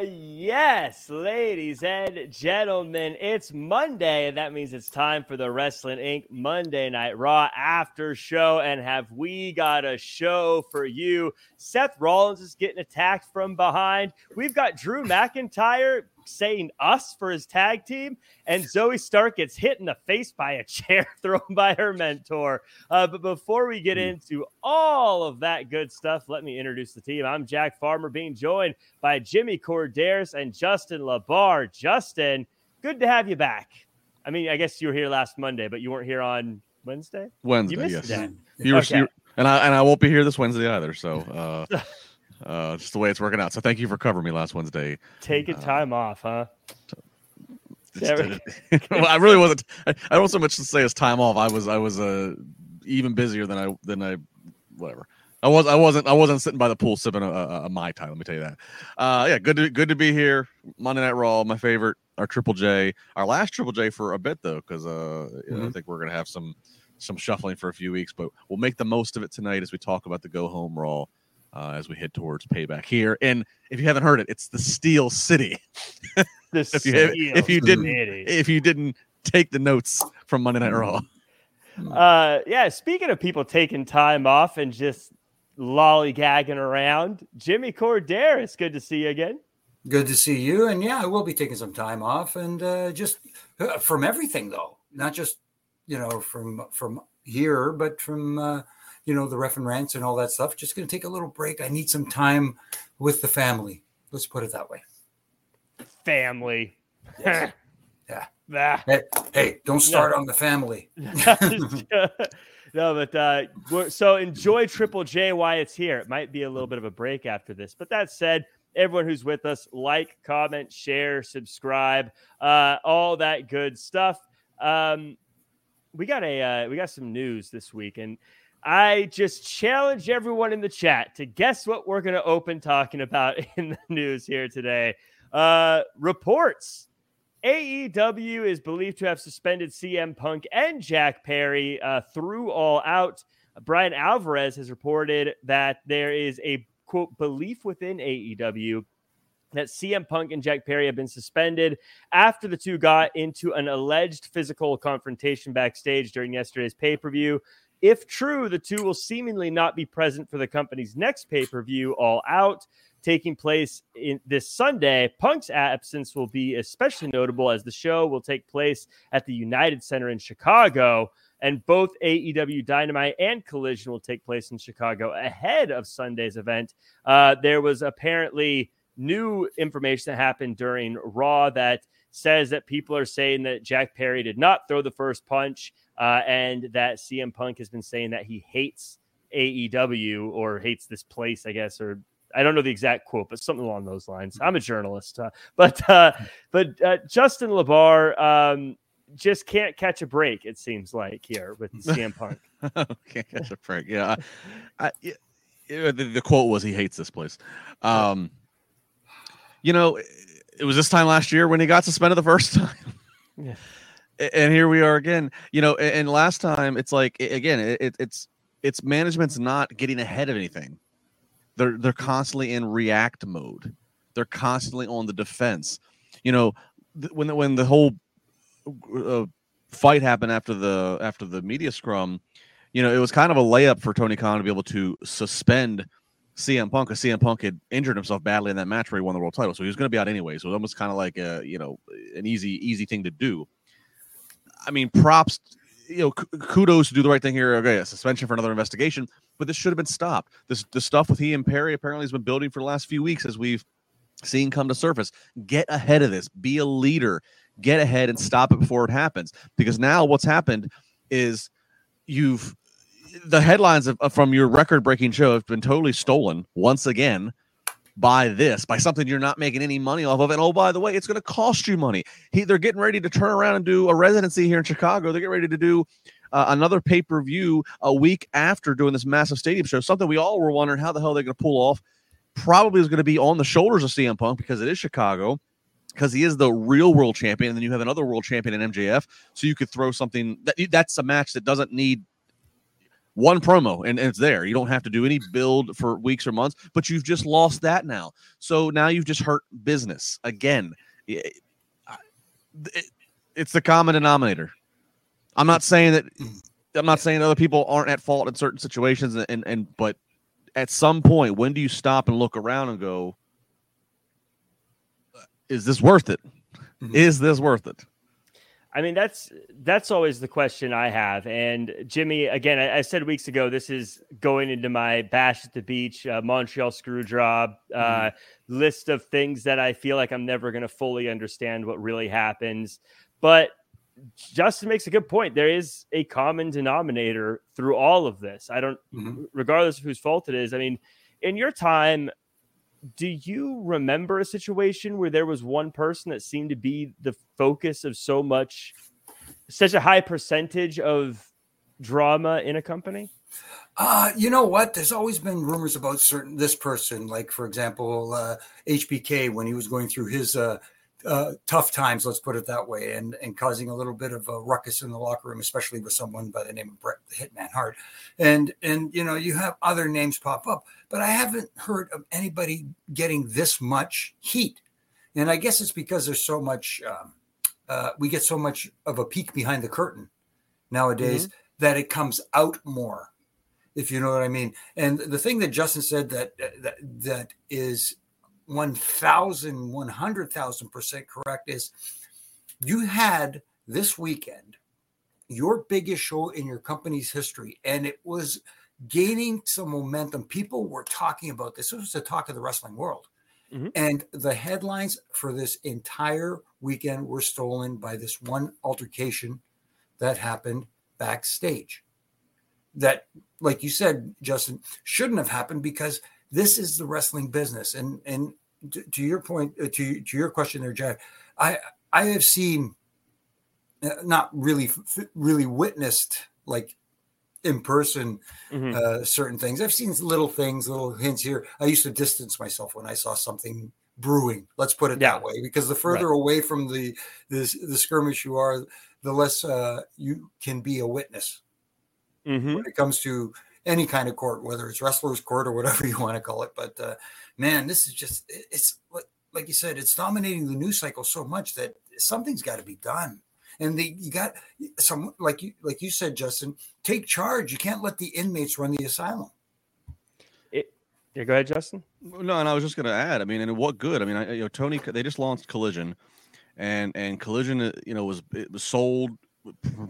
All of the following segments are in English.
yes, ladies and gentlemen, it's Monday, and that means it's time for the Wrestling Inc. Monday Night Raw after show. And have we got a show for you? Seth Rollins is getting attacked from behind. We've got Drew McIntyre saying us for his tag team, and Zoey Stark gets hit in the face by a chair thrown by her mentor. Uh, but before we get into all of that good stuff, let me introduce the team. I'm Jack Farmer, being joined by Jimmy Korderas and Justin LaBar. Justin, good to have you back. I mean, I guess you were here last Monday, but you weren't here on Wednesday. Wednesday, you missed yes. that. You were, Okay. you- and I and I won't be here this Wednesday either. So, uh, uh, just the way it's working out. So, thank you for covering me last Wednesday. Taking Uh, time off, huh? Just There did it. well, I really wasn't. I, I don't so much to say as time off. I was I was uh even busier than I than I whatever. I was I wasn't I wasn't sitting by the pool sipping a, a, a mai tai. Let me tell you that. Uh, yeah, good to good to be here. Monday Night Raw, my favorite. Our Triple J, our last Triple J for a bit though, because uh, you know, I think we're gonna have some some shuffling for a few weeks, but we'll make the most of it tonight as we talk about the go home Raw. Uh, as we head towards payback here, and if you haven't heard it, it's the Steel City. The If you Steel if you didn't- City. if you didn't take the notes from Monday Night Raw. Uh, yeah. Speaking of people taking time off and just lollygagging around, Jimmy Korderas, good to see you again. Good to see you. And yeah, I will be taking some time off and uh, just uh, from everything though, not just you know from from here, but from uh, you know the ref and rants and all that stuff. Just going to take a little break. I need some time with the family. Let's put it that way. Family. Yes. Yeah. Ah. Hey, hey, don't start on the family. no, but uh, we're, so enjoy Triple J while it's here. It might be a little bit of a break after this, but that said, everyone who's with us, like, comment, share, subscribe, uh, all that good stuff. Um, we got a uh, we got some news this week, and I just challenge everyone in the chat to guess what we're going to open talking about in the news here today. Uh, reports AEW is believed to have suspended CM Punk and Jack Perry uh, through All Out. Bryan Alvarez has reported that there is a quote belief within AEW that CM Punk and Jack Perry have been suspended after the two got into an alleged physical confrontation backstage during yesterday's pay per view. If true, the two will seemingly not be present for the company's next pay per view, All Out taking place in this Sunday. Punk's absence will be especially notable as the show will take place at the United Center in Chicago. And both AEW Dynamite and Collision will take place in Chicago ahead of Sunday's event. Uh, there was apparently new information that happened during Raw that says that people are saying that Jack Perry did not throw the first punch uh, and that CM Punk has been saying that he hates AEW or hates this place, I guess, or I don't know the exact quote, but something along those lines. I'm a journalist, uh, but uh, but uh, Justin LaBar um, just can't catch a break. It seems like here with CM Punk. Can't catch a break. Yeah, I, I, the, the quote was he hates this place. Um, you know, it was this time last year when he got suspended the first time. Yeah. And here we are again. You know, and last time it's like again, it- it's it's management's not getting ahead of anything. They're they're constantly in react mode. They're constantly on the defense. You know, when the, when the whole uh, fight happened after the after the media scrum, you know, it was kind of a layup for Tony Khan to be able to suspend CM Punk because CM Punk had injured himself badly in that match where he won the world title, so he was going to be out anyway. So it was almost kind of like a you know an easy easy thing to do. I mean, props, you know, kudos to do the right thing here. Okay, suspension for another investigation, but this should have been stopped. This the stuff with he and Perry apparently has been building for the last few weeks as we've seen come to surface. Get ahead of this. Be a leader. Get ahead and stop it before it happens. Because now what's happened is you've the headlines of, from your record breaking show have been totally stolen once again by this, by something you're not making any money off of. And oh, by the way, it's going to cost you money. He, they're getting ready to turn around and do a residency here in Chicago. They're getting ready to do uh, another pay per view a week after doing this massive stadium show. Something we all were wondering how the hell they're going to pull off. Probably is going to be on the shoulders of CM Punk because it is Chicago because he is the real world champion, and then you have another world champion in MJF. So you could throw something that that's a match that doesn't need one promo and, and, it's there. You don't have to do any build for weeks or months, but you've just lost that now. So now you've just hurt business again. It, it, it's the common denominator. I'm not saying that I'm not saying other people aren't at fault in certain situations and, and, and but at some point when do you stop and look around and go is this worth it? Mm-hmm. Is this worth it? I mean, that's that's always the question I have. And Jimmy, again, I, I said weeks ago, this is going into my bash at the beach, uh, Montreal screw job uh, mm-hmm. list of things that I feel like I'm never going to fully understand what really happens. But Justin makes a good point. There is a common denominator through all of this. I don't, mm-hmm. regardless of whose fault it is. I mean, in your time do you remember a situation where there was one person that seemed to be the focus of so much such a high percentage of drama in a company uh, you know what? There's always been rumors about certain this person, like for example, uh, HBK when he was going through his uh, uh, tough times, let's put it that way, and and causing a little bit of a ruckus in the locker room, especially with someone by the name of Brett the Hitman Hart, and and you know you have other names pop up, but I haven't heard of anybody getting this much heat, and I guess it's because there's so much, um, uh, we get so much of a peek behind the curtain nowadays mm-hmm. that it comes out more, if you know what I mean. And the thing that Justin said that that that is 1,000, 100,000% correct is you had this weekend your biggest show in your company's history, and it was gaining some momentum. People were talking about this. This was the talk of the wrestling world. Mm-hmm. And the headlines for this entire weekend were stolen by this one altercation that happened backstage. That, like you said, Justin, shouldn't have happened because this is the wrestling business and and to, to your point uh, to to your question there jack i i have seen uh, not really really witnessed like in person mm-hmm. uh, certain things i've seen little things little hints here i used to distance myself when i saw something brewing let's put it yeah. that way because the further right. away from the, the the skirmish you are the less uh, you can be a witness mm-hmm. when it comes to any kind of court, whether it's wrestlers court or whatever you want to call it. But uh, man, this is just it's like you said, it's dominating the news cycle so much that something's got to be done. And the, you got some like you like you said, Justin, take charge. You can't let the inmates run the asylum. It, yeah, go ahead, Justin. No, and I was just going to add. I mean, and what good? I mean, I, you know, Tony, they just launched Collision, and and Collision, uh, you know, was it was sold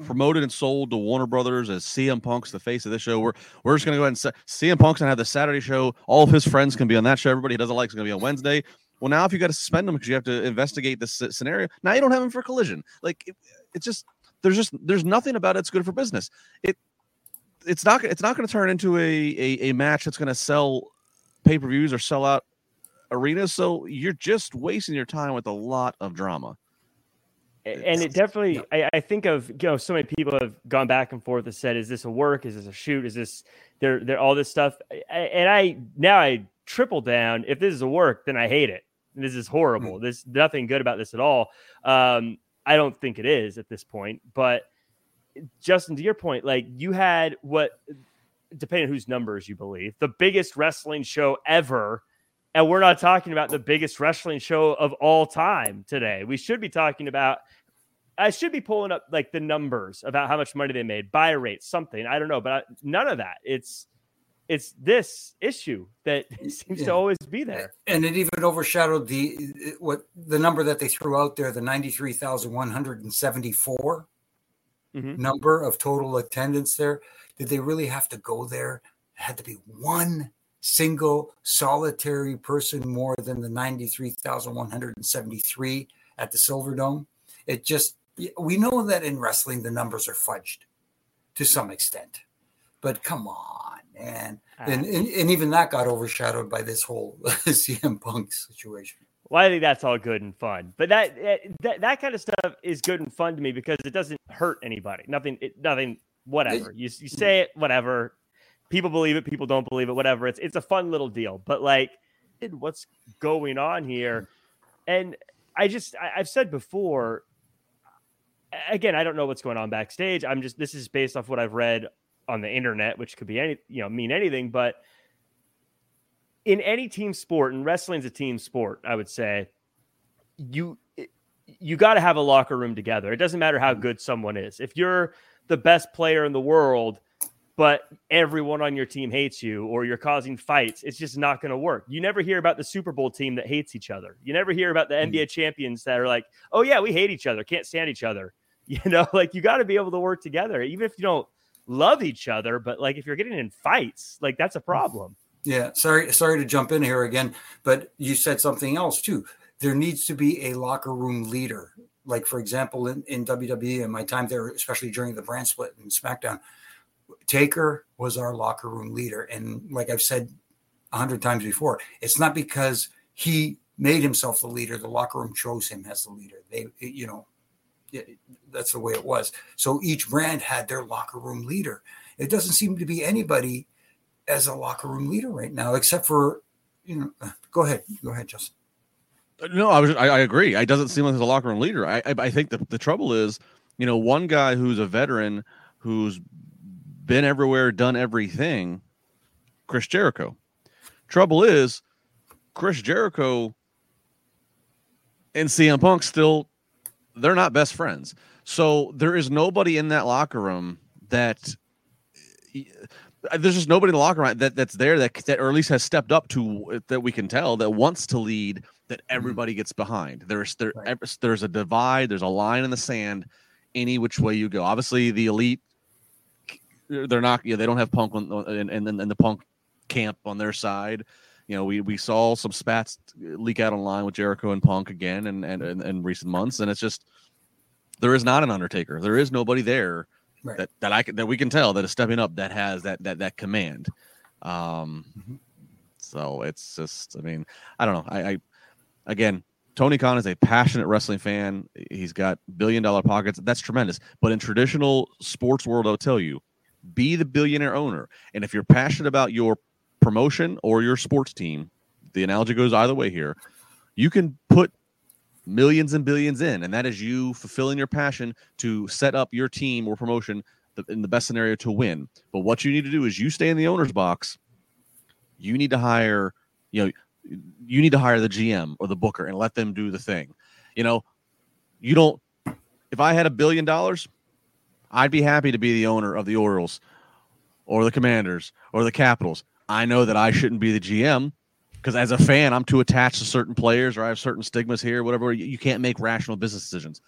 promoted and sold to Warner Brothers as CM Punk's the face of this show. We're we're just gonna go ahead and say CM Punk's gonna have the Saturday show. All of his friends can be on that show. Everybody he doesn't like is gonna be on Wednesday. Well, now if you got to suspend him because you have to investigate this scenario, now you don't have him for collision. Like it, it's just there's just there's nothing about it's good for business. It it's not it's not going to turn into a, a a match that's going to sell pay per views or sell out arenas. So you're just wasting your time with a lot of drama and it definitely I, I, think of you know so many people have gone back and forth and said is this a work? Is this a shoot? Is this they're they're all this stuff. And i now i triple down if this is a work then i hate it. This is horrible. Mm-hmm. there's nothing good about this at all. Um i don't think it is at this point but justin to your point like you had what depending on whose numbers you believe the biggest wrestling show ever and we're not talking about the biggest wrestling show of all time today. We should be talking about I should be pulling up like the numbers about how much money they made, buy rate, something. I don't know, but I, none of that. It's it's this issue that seems yeah. to always be there. And it even overshadowed the what the number that they threw out there, the 93,174 mm-hmm. number of total attendance there. Did they really have to go there? It had to be one single solitary person more than the 93,173 at the Silverdome. It just we know that in wrestling the numbers are fudged to some extent. But come on, man. Uh, and, and, and even that got overshadowed by this whole CM Punk situation. Well, I think that's all good and fun, but that, that that kind of stuff is good and fun to me because it doesn't hurt anybody. Nothing, it, nothing, whatever. You you say it, whatever. People believe it, people don't believe it, whatever. It's it's a fun little deal. But like, what's going on here? And I just I, I've said before. Again, I don't know what's going on backstage. I'm just this is based off what I've read on the internet, which could be any you know mean anything, but in any team sport, and wrestling's a team sport, I would say, you you got to have a locker room together. It doesn't matter how good someone is. If you're the best player in the world, but everyone on your team hates you or you're causing fights, it's just not going to work. You never hear about the Super Bowl team that hates each other. You never hear about the mm. NBA champions that are like, "Oh yeah, we hate each other, can't stand each other." You know, like you got to be able to work together even if you don't love each other, but like if you're getting in fights, like that's a problem. Yeah, sorry, sorry to jump in here again, but you said something else too. There needs to be a locker room leader. Like for example, in, in WWE and my time there, especially during the brand split and SmackDown, Taker was our locker room leader. And like I've said a hundred times before, it's not because he made himself the leader. The locker room chose him as the leader. They, you know, that's the way it was. So each brand had their locker room leader. It doesn't seem to be anybody as a locker room leader right now, except for you know. Uh, go ahead, go ahead, Justin. No, I was. I, I agree. It doesn't seem like there's a locker room leader. I, I, I think the, the trouble is, you know, one guy who's a veteran who's been everywhere, done everything. Chris Jericho. Trouble is, Chris Jericho and CM Punk still they're not best friends. So there is nobody in that locker room that there's just nobody in the locker room that that's there that that or at least has stepped up to that we can tell that wants to lead that mm-hmm. everybody gets behind. There's there right. there's a divide, there's a line in the sand any which way you go. Obviously the elite they're not you know, they don't have punk on, and and then the punk camp on their side. You know, we we saw some spats leak out online with Jericho and Punk again and and in recent months and it's just there is not an Undertaker. There is nobody there right. that that I can, that we can tell that is stepping up that has that that that command. Um, mm-hmm. so it's just, I mean, I don't know. I, I again, Tony Khan is a passionate wrestling fan. He's got billion dollar pockets. That's tremendous. But in traditional sports world, I'll tell you, be the billionaire owner. And if you're passionate about your promotion or your sports team, the analogy goes either way here. You can put millions and billions in, and that is you fulfilling your passion to set up your team or promotion in the best scenario to win. But what you need to do is you stay in the owner's box. You need to hire, you know, you need to hire the GM or the booker and let them do the thing. You know, you don't. If I had a billion dollars, I'd be happy to be the owner of the Orioles or the Commanders or the Capitals. I know that I shouldn't be the GM because as a fan, I'm too attached to certain players or I have certain stigmas here, whatever. You, can't make rational business decisions.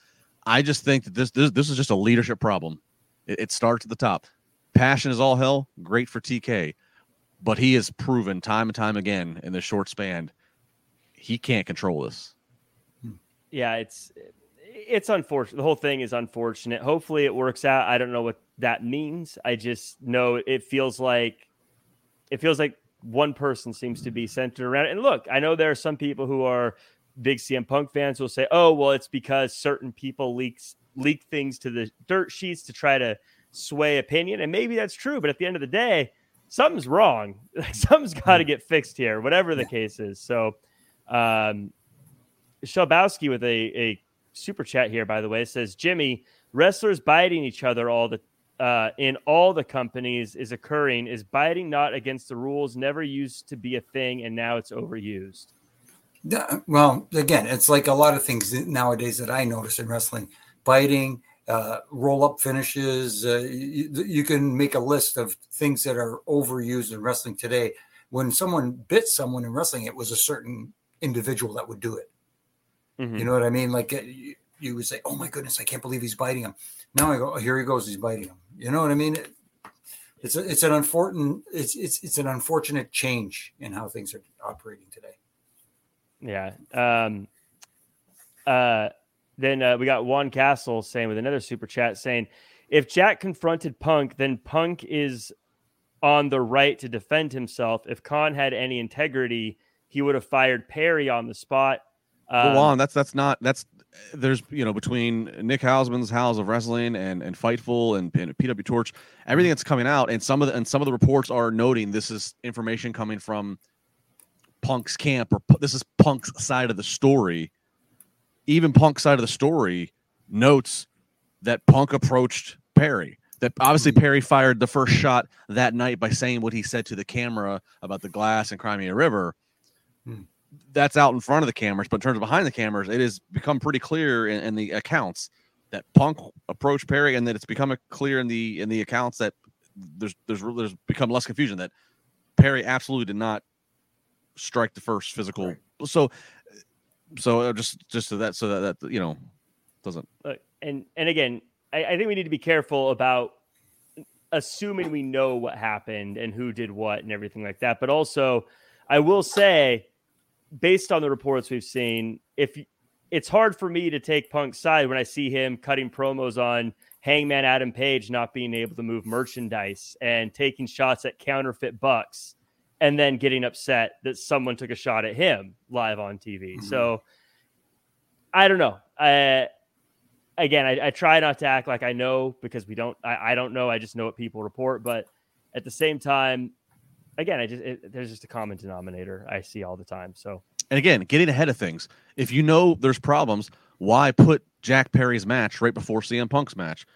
I just think that this this, this is just a leadership problem. It, it starts at the top. Passion is all hell. Great for TK, but he has proven time and time again in this short span he can't control this. Yeah, it's it's unfortunate. The whole thing is unfortunate. Hopefully, it works out. I don't know what that means. I just know it feels like it feels like one person seems to be centered around it. And look, I know there are some people who are big CM Punk fans who will say, "Oh, well, it's because certain people leaks leak things to the dirt sheets to try to sway opinion." And maybe that's true, but at the end of the day, something's wrong. Like something's got to get fixed here, whatever the case is. So, um, Shelbowski with a a super chat here, by the way, says Jimmy wrestlers biting each other all the uh, in all the companies is occurring is biting not against the rules never used to be a thing and now it's overused well again it's like a lot of things nowadays that i notice in wrestling biting uh, roll up finishes. Uh, you, you, can make a list of things that are overused in wrestling today. When someone bit someone in wrestling, it was a certain individual that would do it. Mm-hmm. You know what I mean? Like uh, you, you, would say, "Oh my goodness, I can't believe he's biting him." Now I go, oh, "Here he goes, he's biting him." You know what I mean? It, it's a, it's an unfortunate it's it's it's an unfortunate change in how things are operating today. Yeah. Um, uh, then uh, we got Juan Castle saying with another super chat saying, if Jack confronted Punk, then Punk is on the right to defend himself. If Khan had any integrity, he would have fired Perry on the spot. Um, on. that's that's not that's there's you know between Nick Hausman's Haus of Wrestling and and Fightful and, and PW Torch, everything that's coming out, and some of the and some of the reports are noting this is information coming from Punk's camp or this is Punk's side of the story even Punk's side of the story notes that Punk approached Perry. That obviously mm-hmm. Perry fired the first shot that night by saying what he said to the camera about the glass and Cry Me a River. Hmm. That's out in front of the cameras, but in terms of behind the cameras, it has become pretty clear in, in the accounts that Punk approached Perry, and that it's become clear in the in the accounts that there's there's there's become less confusion that Perry absolutely did not strike the first physical. Right. So so uh, just just so that so that that you know doesn't and and again I, I think we need to be careful about assuming we know what happened and who did what and everything like that but also i will say based on the reports we've seen if it's hard for me to take punk's side when i see him cutting promos on hangman adam page not being able to move merchandise and taking shots at counterfeit bucks and then getting upset that someone took a shot at him live on TV. Mm-hmm. So I don't know. I, again, I, I, try not to act like I know because we don't. I, I, don't know. I just know what people report. But at the same time, again, I just it, there's just a common denominator I see all the time. So and again, getting ahead of things. If you know there's problems, why put Jack Perry's match right before CM Punk's match?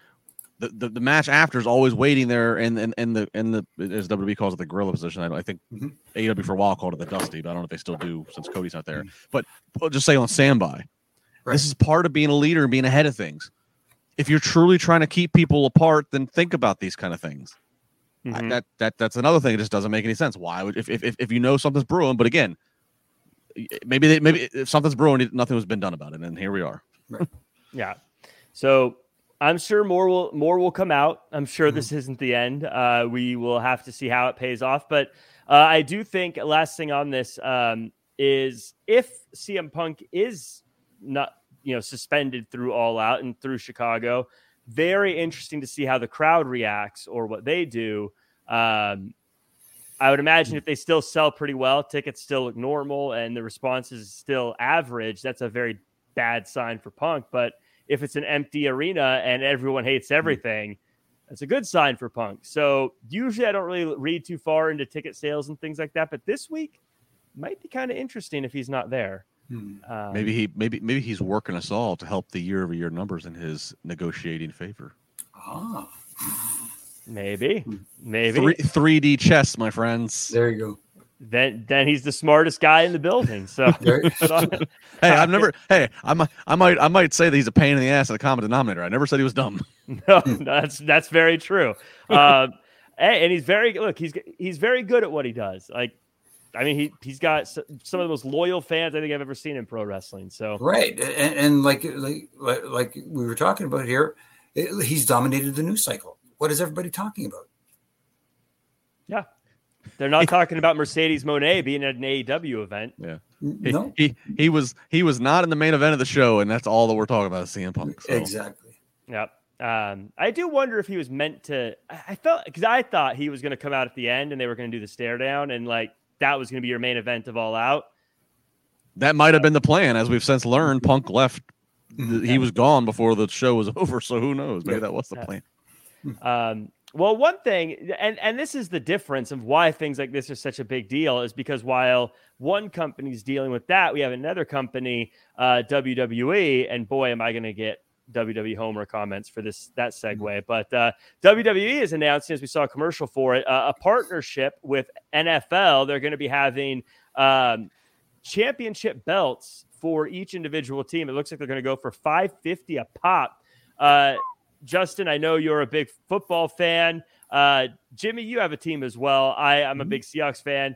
the, the, the, match after is always waiting there and and, and the and the as WWE calls it the gorilla position. I, I think mm-hmm. AEW for a while called it the dusty, but I don't know if they still do since Cody's not there. Mm-hmm. But will just say on standby. Right. This is part of being a leader and being ahead of things. If you're truly trying to keep people apart, then think about these kind of things. Mm-hmm. I, that that that's another thing. It just doesn't make any sense. Why would if if if you know something's brewing, but again, maybe they, maybe if something's brewing, nothing has been done about it, and here we are. Right. yeah. So I'm sure more will more will come out. I'm sure mm-hmm. this isn't the end. Uh, we will have to see how it pays off. But uh, I do think last thing on this um, is if CM Punk is not you know suspended through All Out and through Chicago, very interesting to see how the crowd reacts or what they do. Um, I would imagine mm. if they still sell pretty well, tickets still look normal, and the response is still average. That's a very bad sign for Punk, but if it's an empty arena and everyone hates hmm. everything, that's a good sign for Punk. So usually I don't really read too far into ticket sales and things like that, but this week might be kind of interesting if he's not there. Hmm. Um, maybe he maybe maybe he's working us all to help the year over year numbers in his negotiating favor. Ah. Maybe. Hmm. Maybe. Three D chess, my friends. There you go then then he's the smartest guy in the building. So hey, I've never hey, I might I might I might say that he's a pain in the ass at the common denominator. I never said he was dumb. no, that's that's very true. Uh, and he's very look, he's he's very good at what he does. Like I mean, he he's got some of the most loyal fans I think I've ever seen in pro wrestling. So right, and, and like, like like we were talking about here, it, he's dominated the news cycle. What is everybody talking about? Yeah, they're not talking about Mercedes Moné being at an AEW event. Yeah. No. He, he was he was not in the main event of the show, and that's all that we're talking about CM Punk. So. Exactly. Yep. Um, I do wonder if he was meant to. I felt because I thought he was going to come out at the end and they were going to do the stare down and like that was going to be your main event of All Out. That might have been the plan, as we've since learned. Punk left; he was gone before the show was over. So who knows? Maybe that was the plan. Um, well, one thing, and and this is the difference of why things like this are such a big deal, is because while one company's dealing with that, we have another company, uh, WWE, and boy, am I going to get WWE Homer comments for this that segue. Mm-hmm. But uh, WWE is announcing, as we saw a commercial for it, uh, a partnership with NFL. They're going to be having um, championship belts for each individual team. It looks like they're going to go for five fifty a pop. Uh, Justin, I know you're a big football fan. Uh, Jimmy, you have a team as well. I, I'm a Mhm. big Seahawks fan.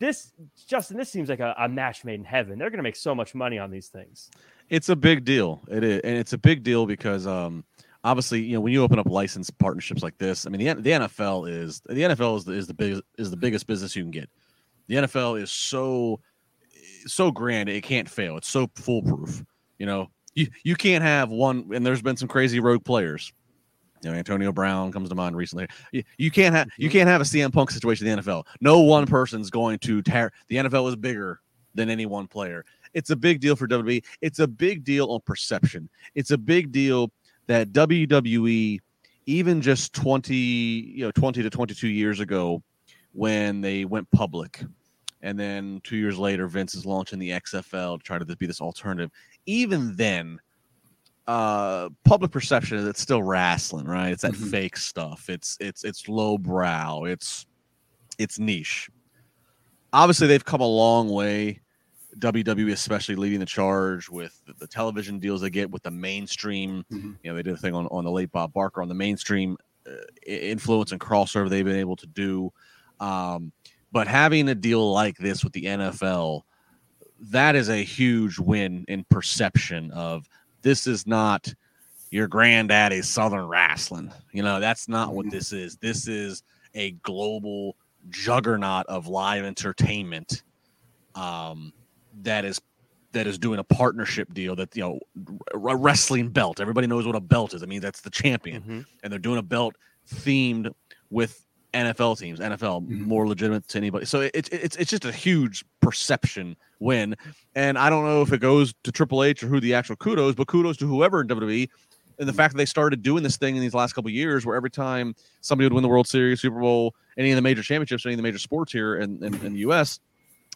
This, Justin, this seems like a, a match made in heaven. They're going to make so much money on these things. It's a big deal. It is, and it's a big deal because um, obviously, you know, when you open up licensed partnerships like this, I mean, the the NFL is the NFL is the, is the biggest is the biggest business you can get. The NFL is so so grand it can't fail. It's so foolproof. You know, you you can't have one. And there's been some crazy rogue players. You know, Antonio Brown comes to mind recently. You, you can't have you can't have a CM Punk situation in the NFL. No one person's going to tear. The NFL is bigger than any one player. It's a big deal for WWE. It's a big deal on perception. It's a big deal that WWE, even just 20, you know, 20 to 22 years ago, when they went public, and then two years later, Vince is launching the XFL to try to be this alternative. Even then, uh, public perception is it's still wrestling, right? It's that Mhm. fake stuff. It's it's it's lowbrow. It's it's niche. Obviously, they've come a long way. WWE, especially leading the charge with the, the television deals they get with the mainstream. Mhm. You know, they did a thing on, on the late Bob Barker on the mainstream uh, influence and crossover they've been able to do. Um, but having a deal like this with the NFL, that is a huge win in perception of this is not your granddaddy's Southern wrestling. You know, that's not what Mhm. this is. This is a global juggernaut of live entertainment um, that is that is doing a partnership deal that you know a wrestling belt. Everybody knows what a belt is. I mean, that's the champion, Mhm. and they're doing a belt themed with NFL teams. NFL Mhm. more legitimate to anybody. So it's it's it's just a huge perception win. And I don't know if it goes to Triple H or who the actual kudos, but kudos to whoever in WWE. And the fact that they started doing this thing in these last couple of years, where every time somebody would win the World Series, Super Bowl, any of the major championships, any of the major sports here in, in, in the U.S.,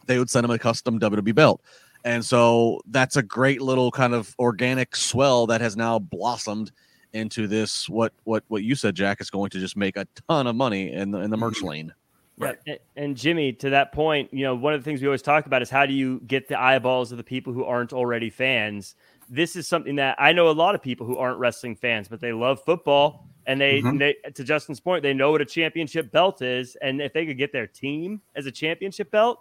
they would send them a custom WWE belt. And so that's a great little kind of organic swell that has now blossomed into this what what what you said, Jack, is going to just make a ton of money in the in the merch lane. Right. Yeah, And Jimmy, to that point, you know, one of the things we always talk about is how do you get the eyeballs of the people who aren't already fans? This is something that I know a lot of people who aren't wrestling fans, but they love football. And they, Mhm. they, to Justin's point, they know what a championship belt is. And if they could get their team as a championship belt,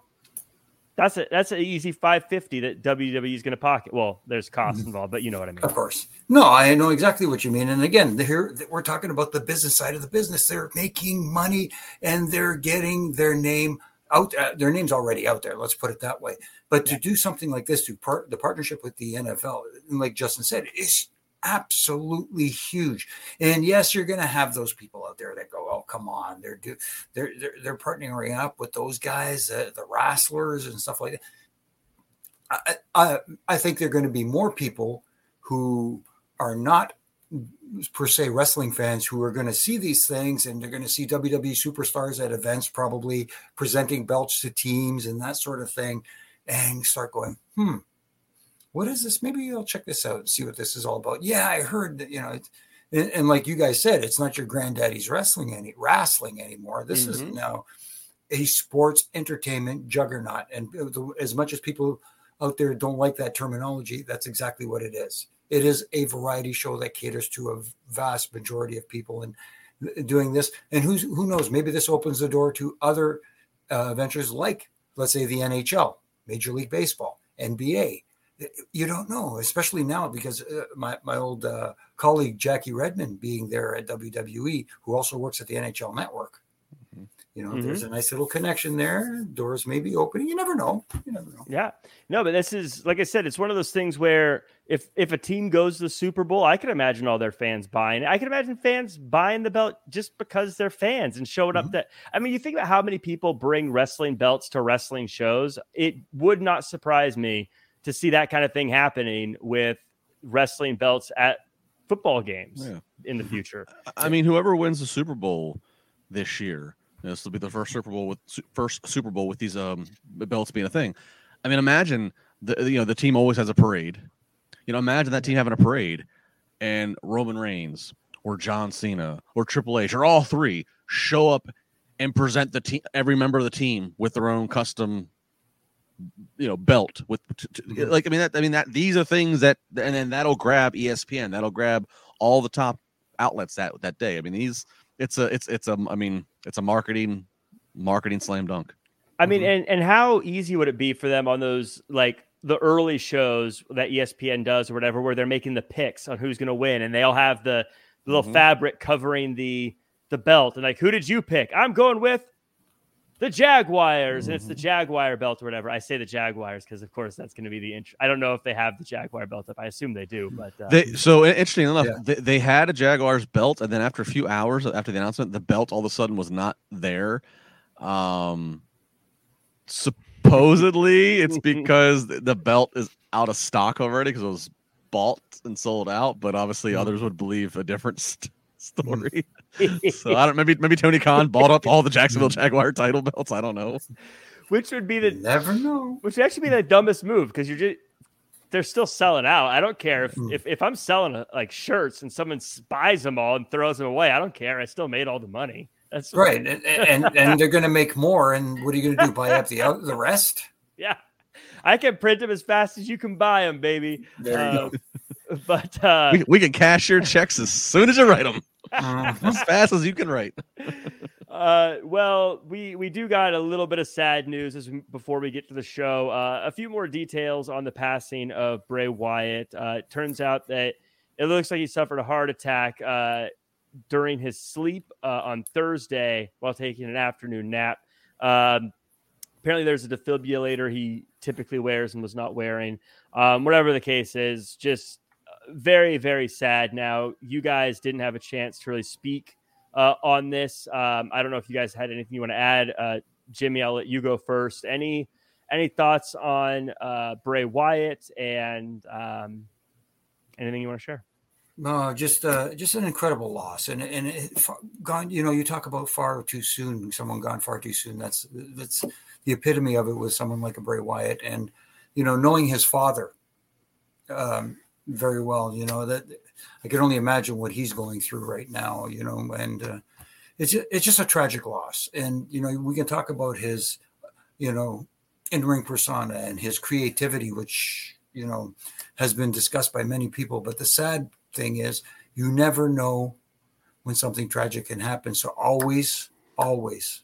that's a that's an easy 550 that WWE is going to pocket. Well, there's costs Mhm. involved, but you know what I mean. Of course. No, I know exactly what you mean. And again, here we're talking about the business side of the business. They're making money and they're getting their name out. Uh, their name's already out there. Let's put it that way. But to do something like this, to part the partnership with the NFL, and like Justin said, is absolutely huge. And yes, you're going to have those people out there that go, "Oh, come on, they're do they're they're, they're partnering up with those guys, uh, the wrestlers and stuff like that." I, I I think there are going to be more people who are not per se wrestling fans who are going to see these things and they're going to see WWE superstars at events probably presenting belts to teams and that sort of thing and start going, hmm, what is this? Maybe I'll check this out and see what this is all about. Yeah, I heard that, you know, and, and like you guys said, it's not your granddaddy's wrestling any wrestling anymore. This is Mhm. now a sports entertainment juggernaut. And as much as people out there don't like that terminology, that's exactly what it is. It is a variety show that caters to a vast majority of people and doing this. And who's who knows? Maybe this opens the door to other uh, ventures like, let's say, the NHL, Major League Baseball, NBA. You don't know, especially now because uh, my my old uh, colleague Jackie Redmond being there at WWE, who also works at the NHL Network. Mhm. You know, Mhm. there's a nice little connection there. Doors may be opening. You never know. You never know. Yeah. No, but this is like I said, it's one of those things where if if a team goes to the Super Bowl, I can imagine all their fans buying. I can imagine fans buying the belt just because they're fans and showing up Mhm. that I mean, you think about how many people bring wrestling belts to wrestling shows. It would not surprise me to see that kind of thing happening with wrestling belts at football games Yeah. in the future. I mean, whoever wins the Super Bowl this year, this will be the first Super Bowl with first Super Bowl with these um belts being a thing. I mean, imagine the you know the team always has a parade. You know, imagine that team having a parade, and Roman Reigns or John Cena or Triple H or all three show up and present the team every member of the team with their own custom you know belt with t- t- Mhm. like i mean that i mean that these are things that and then that'll grab espn that'll grab all the top outlets that that day. I mean, these it's a it's it's a I mean it's a marketing marketing slam dunk. I mean, mm-hmm. and and how easy would it be for them on those like the early shows that ESPN does or whatever, where they're making the picks on who's going to win, and they all have the, the little mm-hmm. fabric covering the the belt, and like, who did you pick? I'm going with the Jaguars, mm-hmm. and it's the mm-hmm. Jaguar belt or whatever. I say the Jaguars because, of course, that's going to be the. Int- I don't know if they have the Jaguar belt up. I assume they do, but uh, they, so interesting enough, yeah. they, they had a Jaguars belt, and then after a few hours after the announcement, the belt all of a sudden was not there. Um, supposedly it's because the belt is out of stock already because it was bought and sold out, but obviously mm-hmm. others would believe a different st- story. So I don't maybe maybe Tony Khan bought up all the Jacksonville Jaguar title belts. I don't know. Which would be the never know. Which would actually be the dumbest move because you're just they're still selling out. I don't care if mm. if, if I'm selling like shirts and someone buys them all and throws them away. I don't care. I still made all the money. That's right, and and, and they're going to make more. And what are you going to do? Buy up the the rest? Yeah, I can print them as fast as you can buy them, baby. There you uh, go. But uh, we, we can cash your checks as soon as you write them. As fast as you can write. Uh, well, we we do got a little bit of sad news as we, before we get to the show. Uh, a few more details on the passing of Bray Wyatt. Uh, it turns out that it looks like he suffered a heart attack uh, during his sleep uh, on Thursday while taking an afternoon nap. Um, apparently, there's a defibrillator he typically wears and was not wearing. Um, whatever the case is, just very, very sad. Now, you guys didn't have a chance to really speak uh, on this. Um, I don't know if you guys had anything you want to add. Uh, Jimmy, I'll let you go first. Any any thoughts on uh, Bray Wyatt and um, anything you want to share? No, just uh, just an incredible loss, and and it, gone. You know, you talk about far too soon. Someone gone far too soon. That's that's the epitome of it with someone like a Bray Wyatt, and you know, knowing his father um, very well. You know that I can only imagine what he's going through right now. You know, and uh, it's it's just a tragic loss. And you know, we can talk about his, you know, in ring persona and his creativity, which you know has been discussed by many people. But the sad thing is you never know when something tragic can happen. So always, always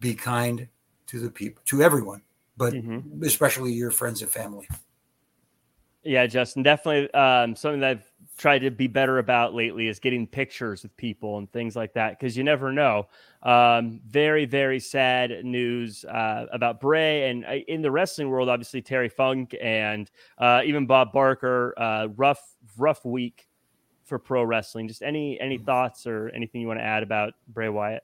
be kind to the people, to everyone, but mm-hmm. especially your friends and family. Yeah, Justin, definitely um, something that I've tried to be better about lately is getting pictures with people and things like that because you never know. Um, very, very sad news uh, about Bray and uh, in the wrestling world, obviously Terry Funk and uh, even Bob Barker. Uh, rough, rough week for pro wrestling. Just any any mm. thoughts or anything you want to add about Bray Wyatt?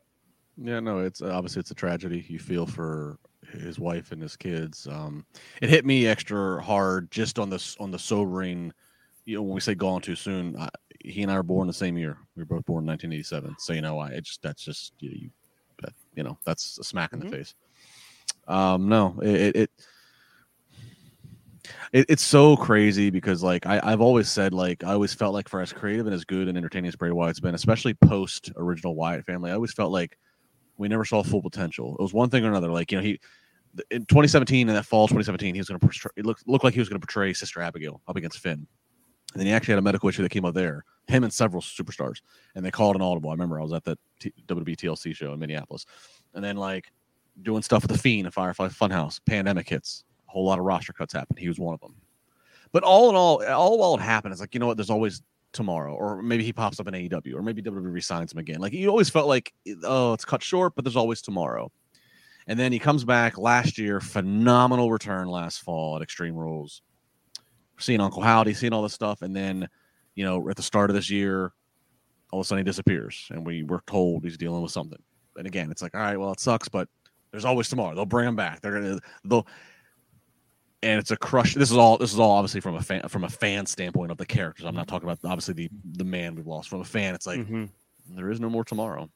Yeah, no, it's obviously it's a tragedy. You feel for his wife and his kids. Um, it hit me extra hard just on this on the sobering. You know, when we say gone too soon, I, he and I were born the same year. We were both born in 1987. So you know, I it just that's just you, you, you know that's a smack in mm-hmm. the face. Um, no, it, it it, it's so crazy because like I, I've always said like I always felt like for as creative and as good and entertaining as Bray Wyatt's been, especially post original Wyatt family, I always felt like we never saw full potential. It was one thing or another. Like you know he in 2017 in that fall 2017 he was going to portray it looked, looked like he was going to portray Sister Abigail up against Finn. And then he actually had a medical issue that came up there, him and several superstars, and they called an audible. I remember I was at that T- WWE TLC show in Minneapolis, and then like doing stuff with the Fiend and Firefly Funhouse. Pandemic hits, a whole lot of roster cuts happened. He was one of them. But all in all, all while it happened, it's like you know what? There's always tomorrow, or maybe he pops up in AEW, or maybe WWE resigns him again. Like you always felt like, oh, it's cut short, but there's always tomorrow. And then he comes back last year, phenomenal return last fall at Extreme Rules. Seeing Uncle Howdy, seeing all this stuff, and then, you know, at the start of this year, all of a sudden he disappears, and we were told he's dealing with something. And again, it's like, all right, well, it sucks, but there's always tomorrow. They'll bring him back. They're gonna they'll and it's a crush. This is all. This is all obviously from a fan from a fan standpoint of the characters. I'm not talking about obviously the the man we've lost. From a fan, it's like mm-hmm. there is no more tomorrow.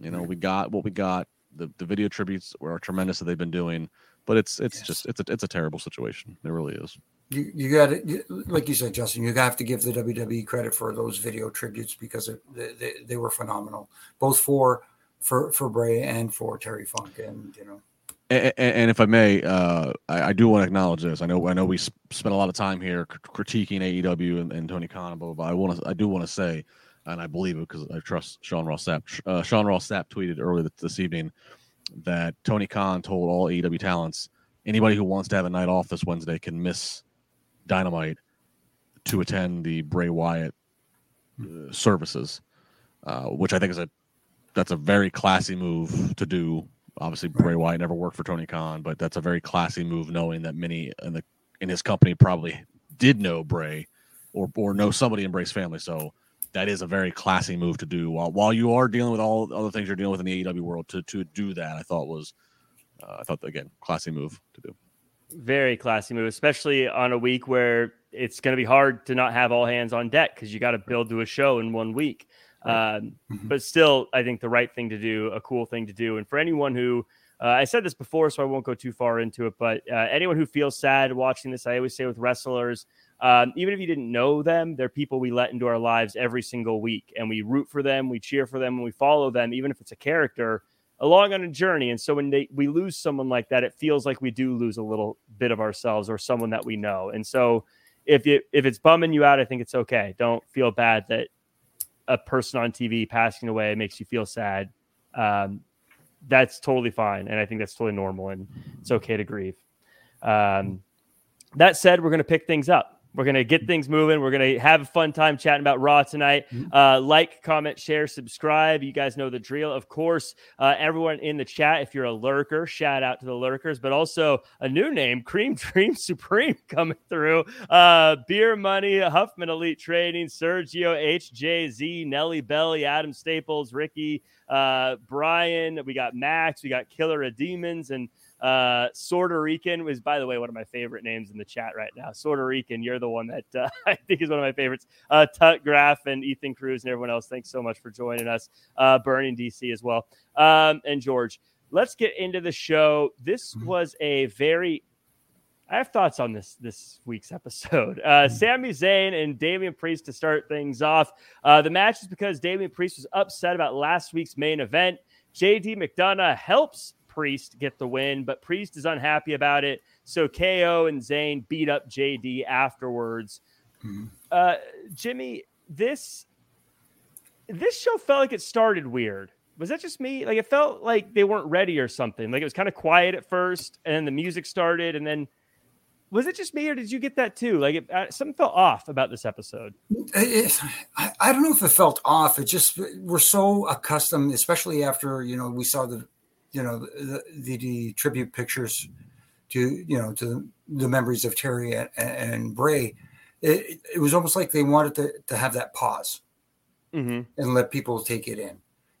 You know, we got what we got. The the video tributes are tremendous that they've been doing, but it's it's yes. just it's a it's a terrible situation. It really is. You you got it, like you said, Justin. You have to give the WWE credit for those video tributes because it, they, they were phenomenal, both for for for Bray and for Terry Funk, and you know And, and if I may, uh, I, I, do want to acknowledge this. I know I know we spent a lot of time here critiquing AEW and, and Tony Khan, but I want to I do want to say, and I believe it because I trust Sean Ross Sapp. Uh, Sean Ross Sapp tweeted earlier this evening that Tony Khan told all AEW talents anybody who wants to have a night off this Wednesday can miss Dynamite to attend the Bray Wyatt uh, services, uh, which I think is a that's a very classy move to do. Obviously, Bray Wyatt never worked for Tony Khan, but that's a very classy move, knowing that many in the in his company probably did know Bray or or know somebody in Bray's family. So that is a very classy move to do while while you are dealing with all other things you're dealing with in the AEW world. To to do that, I thought was uh, I thought again classy move to do. Very classy move, especially on a week where it's going to be hard to not have all hands on deck because you got to build to a show in one week. Um, mm-hmm. But still, I think the right thing to do, a cool thing to do. And for anyone who, uh, I said this before, so I won't go too far into it, but uh, anyone who feels sad watching this, I always say with wrestlers, um, even if you didn't know them, they're people we let into our lives every single week. And we root for them, we cheer for them, and we follow them, even if it's a character along on a journey. And so when they, we lose someone like that, it feels like we do lose a little bit of ourselves or someone that we know. And so if you if it's bumming you out, I think it's okay. Don't feel bad that a person on TV passing away makes you feel sad. Um, that's totally fine, and I think that's totally normal, and it's okay to grieve. Um, that said, we're going to pick things up. We're going to get things moving. We're going to have a fun time chatting about Raw tonight. Mm-hmm. Uh, like, comment, share, subscribe. You guys know the drill. Of course, uh, everyone in the chat, if you're a lurker, shout out to the lurkers, but also a new name, Cream Dream Supreme, coming through. Uh, Beer Money, Huffman Elite Trading, Sergio, HJZ, Nelly Belly, Adam Staples, Ricky, uh, Brian. We got Max. We got Killer of Demons. And uh, Sorta Rican was, by the way, one of my favorite names in the chat right now. Sorta Rican, you're the one that uh, I think is one of my favorites. Uh, Tut Graf and Ethan Cruz and everyone else, thanks so much for joining us. Uh, Burning DC as well. Um, and George, let's get into the show. This mm-hmm. was a very I have thoughts on this this week's episode. Uh, mm-hmm. Sami Zayn and Damian Priest to start things off. Uh, the match is because Damian Priest was upset about last week's main event. JD McDonagh helps Priest get the win, but Priest is unhappy about it. So KO and Zayn beat up JD afterwards. Mm-hmm. Uh, Jimmy, this this show felt like it started weird. Was that just me? Like it felt like they weren't ready or something. Like it was kind of quiet at first, and then the music started, and then was it just me or did you get that too? Like it, uh, something felt off about this episode. It, I, I, don't know if it felt off. It just we're so accustomed, especially after you know we saw the you know the, the, the tribute pictures to you know to the memories of Terry and, and Bray. It, it, was almost like they wanted to, to have that pause mm-hmm. and let people take it in,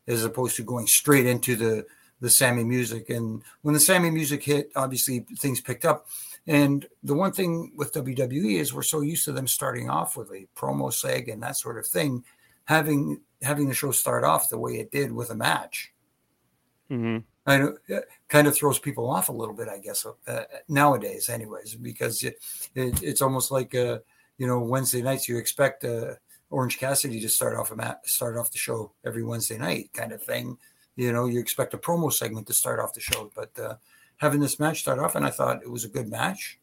as opposed to going straight into the the Sami music. And when the Sami music hit, obviously things picked up. And the one thing with WWE is we're so used to them starting off with a promo seg and that sort of thing, having having the show start off the way it did with a match. Mm-hmm. I know it kind of throws people off a little bit, I guess, uh, nowadays, anyways, because it, it, it's almost like uh, you know Wednesday nights you expect uh, Orange Cassidy to start off a mat, start off the show every Wednesday night, kind of thing. You know, you expect a promo segment to start off the show, but uh, having this match start off, and I thought it was a good match,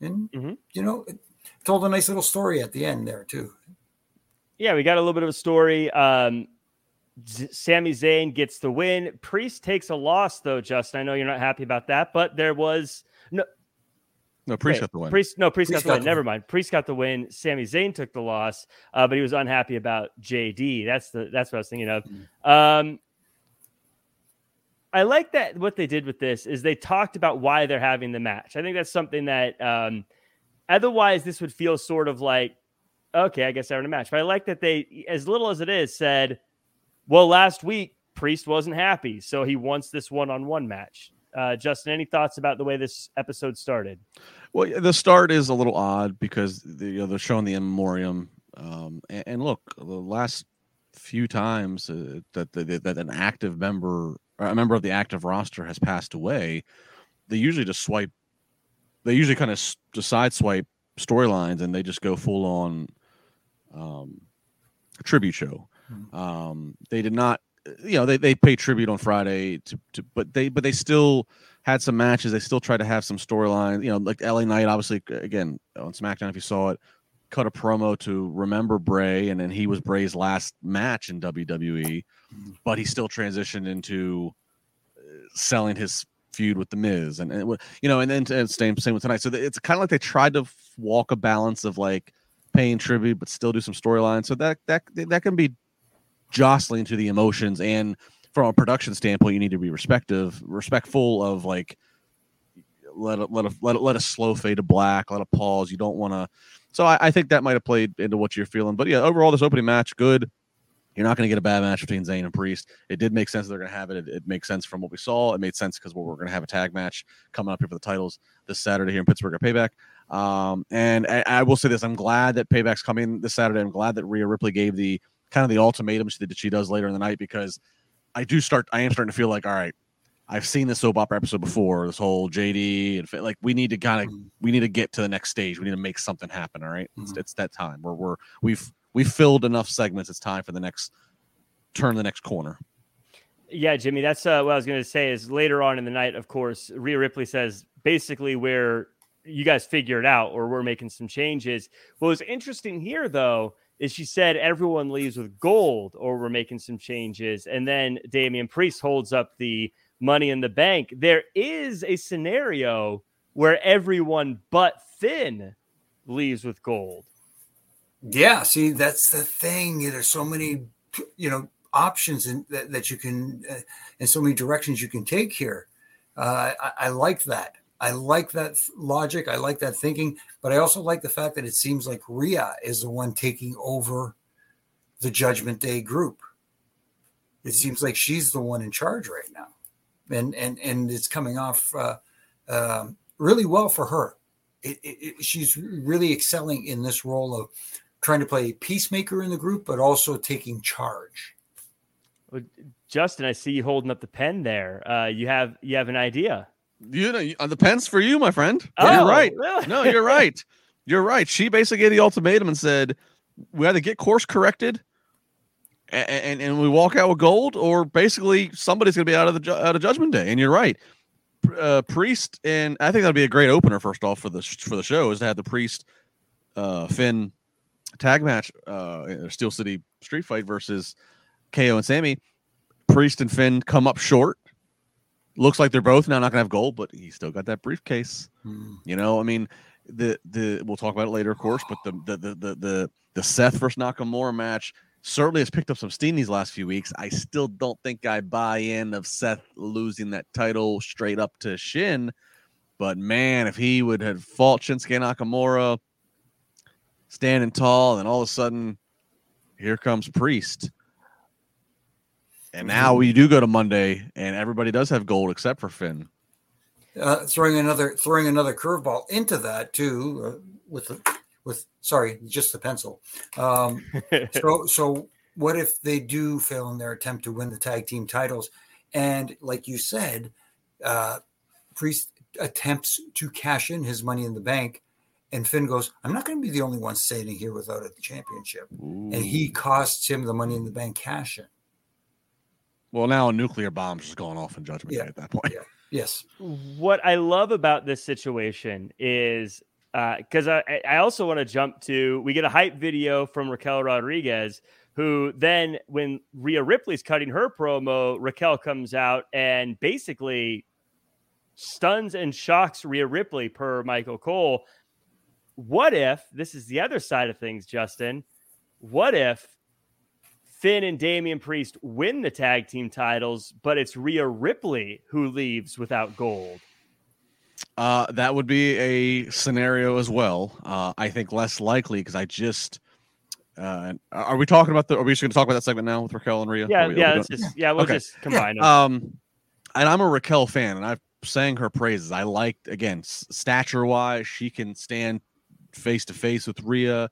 and mm-hmm. you know, it told a nice little story at the end there too. Yeah, we got a little bit of a story. Um, Sami Zayn gets the win. Priest takes a loss, though, Justin. I know you're not happy about that, but there was no. No, Priest wait, got the win. Priest, no, Priest, Priest got, the win. Never mind. Priest got the win. Sami Zayn took the loss, uh, but he was unhappy about JD. That's the that's what I was thinking of. Mm-hmm. Um, I like that what they did with this is they talked about why they're having the match. I think that's something that um, otherwise this would feel sort of like, okay, I guess they're in a match. But I like that they, as little as it is, said well, last week Priest wasn't happy, so he wants this one-on-one match. Uh, Justin, any thoughts about the way this episode started? Well, the start is a little odd because the, you know, they're showing the memoriam, um, and, and, look, the last few times uh, that, that that an active member, a member of the active roster has passed away, they usually just swipe. They usually kind of just side swipe storylines, and they just go full on um, tribute show. Um, they did not you know they they pay tribute on Friday to, to but they but they still had some matches. They still tried to have some storyline. You know, like LA Knight, obviously, again on SmackDown, if you saw it, cut a promo to remember Bray, and then he was Bray's last match in WWE, but he still transitioned into uh, selling his feud with the Miz, and, and you know, and then and same same with tonight. So it's kind of like they tried to walk a balance of like paying tribute, but still do some storyline. So that that that can be jostling to the emotions and from a production standpoint, you need to be respective, respectful of like let a, let a let a, let a slow fade to black, let a pause. You don't want to. So I, I, think that might have played into what you're feeling. But yeah, overall, this opening match good. You're not going to get a bad match between Zayn and Priest. It did make sense they're going to have it. it. It makes sense from what we saw. It made sense because we're going to have a tag match coming up here for the titles this Saturday here in Pittsburgh at Payback. Um, and I, I will say this: I'm glad that Payback's coming this Saturday. I'm glad that Rhea Ripley gave the kind of the ultimatum she, that she does later in the night because I do start. I am starting to feel like, all right, I've seen this soap opera episode before. This whole JD and like we need to kind of mm-hmm. we need to get to the next stage. We need to make something happen. All right? it's, mm-hmm. it's, that time. We're we're we've we've filled enough segments. It's time for the next turn the next corner. Yeah, Jimmy, that's uh, what I was going to say. Is later on in the night, of course, Rhea Ripley says basically where you guys figure it out or we're making some changes. What was interesting here, though, is she said everyone leaves with gold or we're making some changes. And then Damian Priest holds up the money in the bank. There is a scenario where everyone but Finn leaves with gold. Yeah, see, that's the thing. There's so many, you know, options in, that, that you can, uh, and so many directions you can take here. Uh, I, I like that. I like that logic. I like that thinking, but I also like the fact that it seems like Rhea is the one taking over the Judgment Day group. It seems like she's the one in charge right now, and and and it's coming off uh, uh, really well for her. It, it, it, she's really excelling in this role of trying to play peacemaker in the group, but also taking charge. Well, Justin, I see you holding up the pen there. Uh, you have you have an idea. You know, uh, the pen's for you, my friend. Oh, you're right. Really? No, you're right. You're right. She basically gave the ultimatum and said, "We either get course corrected, and, and, and we walk out with gold, or basically somebody's going to be out of the out of Judgment Day." And you're right. Uh, priest and I think that'd be a great opener. First off, for the for the show is to have the priest, uh, Finn, tag match, uh, Steel City Street Fight versus KO and Sami. Priest and Finn come up short looks like they're both now not gonna have gold, but he still got that briefcase. Hmm. You know, I mean, the the we'll talk about it later, of course, but the the the the the, the Seth versus Nakamura match certainly has picked up some steam these last few weeks. I still don't think I buy in of Seth losing that title straight up to Shin, but man, if he would have fought Shinsuke Nakamura standing tall, and all of a sudden here comes Priest and now we do go to Monday, and everybody does have gold except for Finn. Uh, throwing another throwing another curveball into that too uh, with the, with sorry just the pencil. Um, so so what if they do fail in their attempt to win the tag team titles, and like you said, uh, Priest attempts to cash in his money in the bank, and Finn goes, "I'm not going to be the only one standing here without a championship," Ooh. and he costs him the money in the bank cash in. Well, now a nuclear bomb's just going off in Judgment yeah. Day at that point. Yeah. Yes. What I love about this situation is because uh, I, I also want to jump to we get a hype video from Raquel Rodriguez, who then, when Rhea Ripley's cutting her promo, Raquel comes out and basically stuns and shocks Rhea Ripley, per Michael Cole. What if this is the other side of things, Justin? What if Finn and Damian Priest win the tag team titles, but it's Rhea Ripley who leaves without gold. Uh, that would be a scenario as well. Uh, I think less likely because I just. Uh, are we talking about the? Are we just going to talk about that segment now with Raquel and Rhea? Yeah, we, yeah. Let's just yeah, we'll okay. just combine yeah. them. Um, and I'm a Raquel fan, and I've sang her praises. I liked again stature wise, she can stand face to face with Rhea.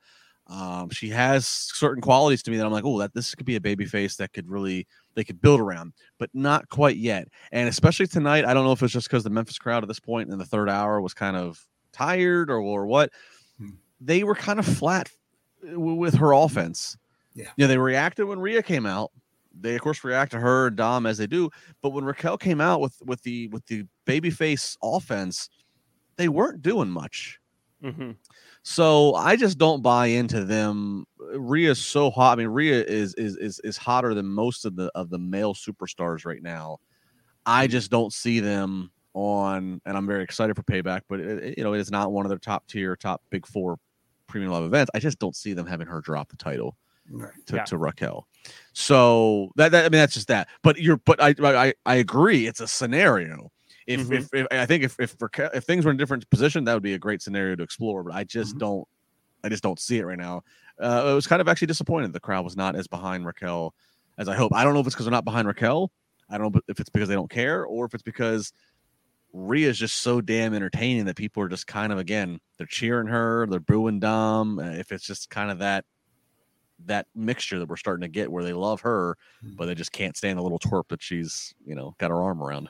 Um, she has certain qualities to me that I'm like, oh, that this could be a baby face that could really they could build around, but not quite yet. And especially tonight, I don't know if it's just because the Memphis crowd at this point in the third hour was kind of tired or or what. Hmm. They were kind of flat with her offense. Yeah, yeah, they reacted when Rhea came out, they of course react to her and Dom as they do. But when Raquel came out with with the with the babyface offense, they weren't doing much. Mm-hmm. So I just don't buy into them. Rhea's so hot. I mean, Rhea is is is is hotter than most of the of the male superstars right now. I just don't see them on, and I'm very excited for Payback. But it, you know, it is not one of their top tier, top big four premium live events. I just don't see them having her drop the title Right. to, Yeah. to Raquel. So that, that I mean that's just that. But you're but I I I agree. It's a scenario. If, Mhm. if, if I think if if if things were in a different position, that would be a great scenario to explore. But I just Mhm. don't I just don't see it right now. Uh, it was kind of actually disappointed the crowd was not as behind Raquel as I hope. I don't know if it's because they're not behind Raquel. I don't know if it's because they don't care or if it's because Rhea is just so damn entertaining that people are just kind of again they're cheering her, they're booing Dom. Uh, if it's just kind of that that mixture that we're starting to get where they love her, Mm-hmm. but they just can't stand the little twerp that she's you know got her arm around.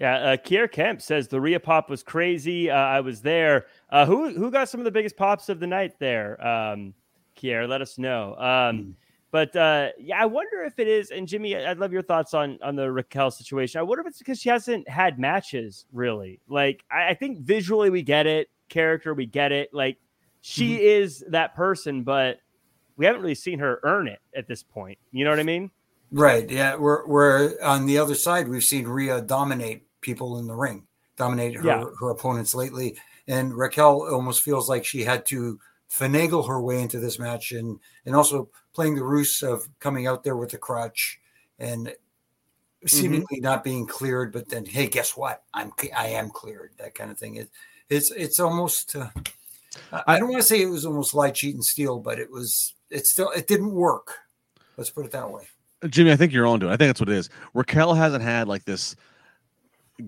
Yeah, uh, Kier Kemp says the Rhea pop was crazy. Uh, I was there. Uh, who who got some of the biggest pops of the night there? Um, Kier, let us know. Um, Mm. but uh, yeah, I wonder if it is. And Jimmy, I'd love your thoughts on on the Raquel situation. I wonder if it's because she hasn't had matches really. Like I, I think visually we get it, character we get it. Like she is that person, but we haven't really seen her earn it at this point. You know what I mean? Right. Yeah. We're we're on the other side. We've seen Rhea dominate people in the ring, dominate her, Yeah. her opponents lately. And Raquel almost feels like she had to finagle her way into this match and and also playing the ruse of coming out there with the crutch and seemingly not being cleared, but then hey, guess what? I'm I am cleared. That kind of thing. It, it's it's almost uh, I I don't want to say it was almost lie, cheat, and steal, but it was it still it didn't work. Let's put it that way. Jimmy, I think you're onto it. I think that's what it is. Raquel hasn't had like this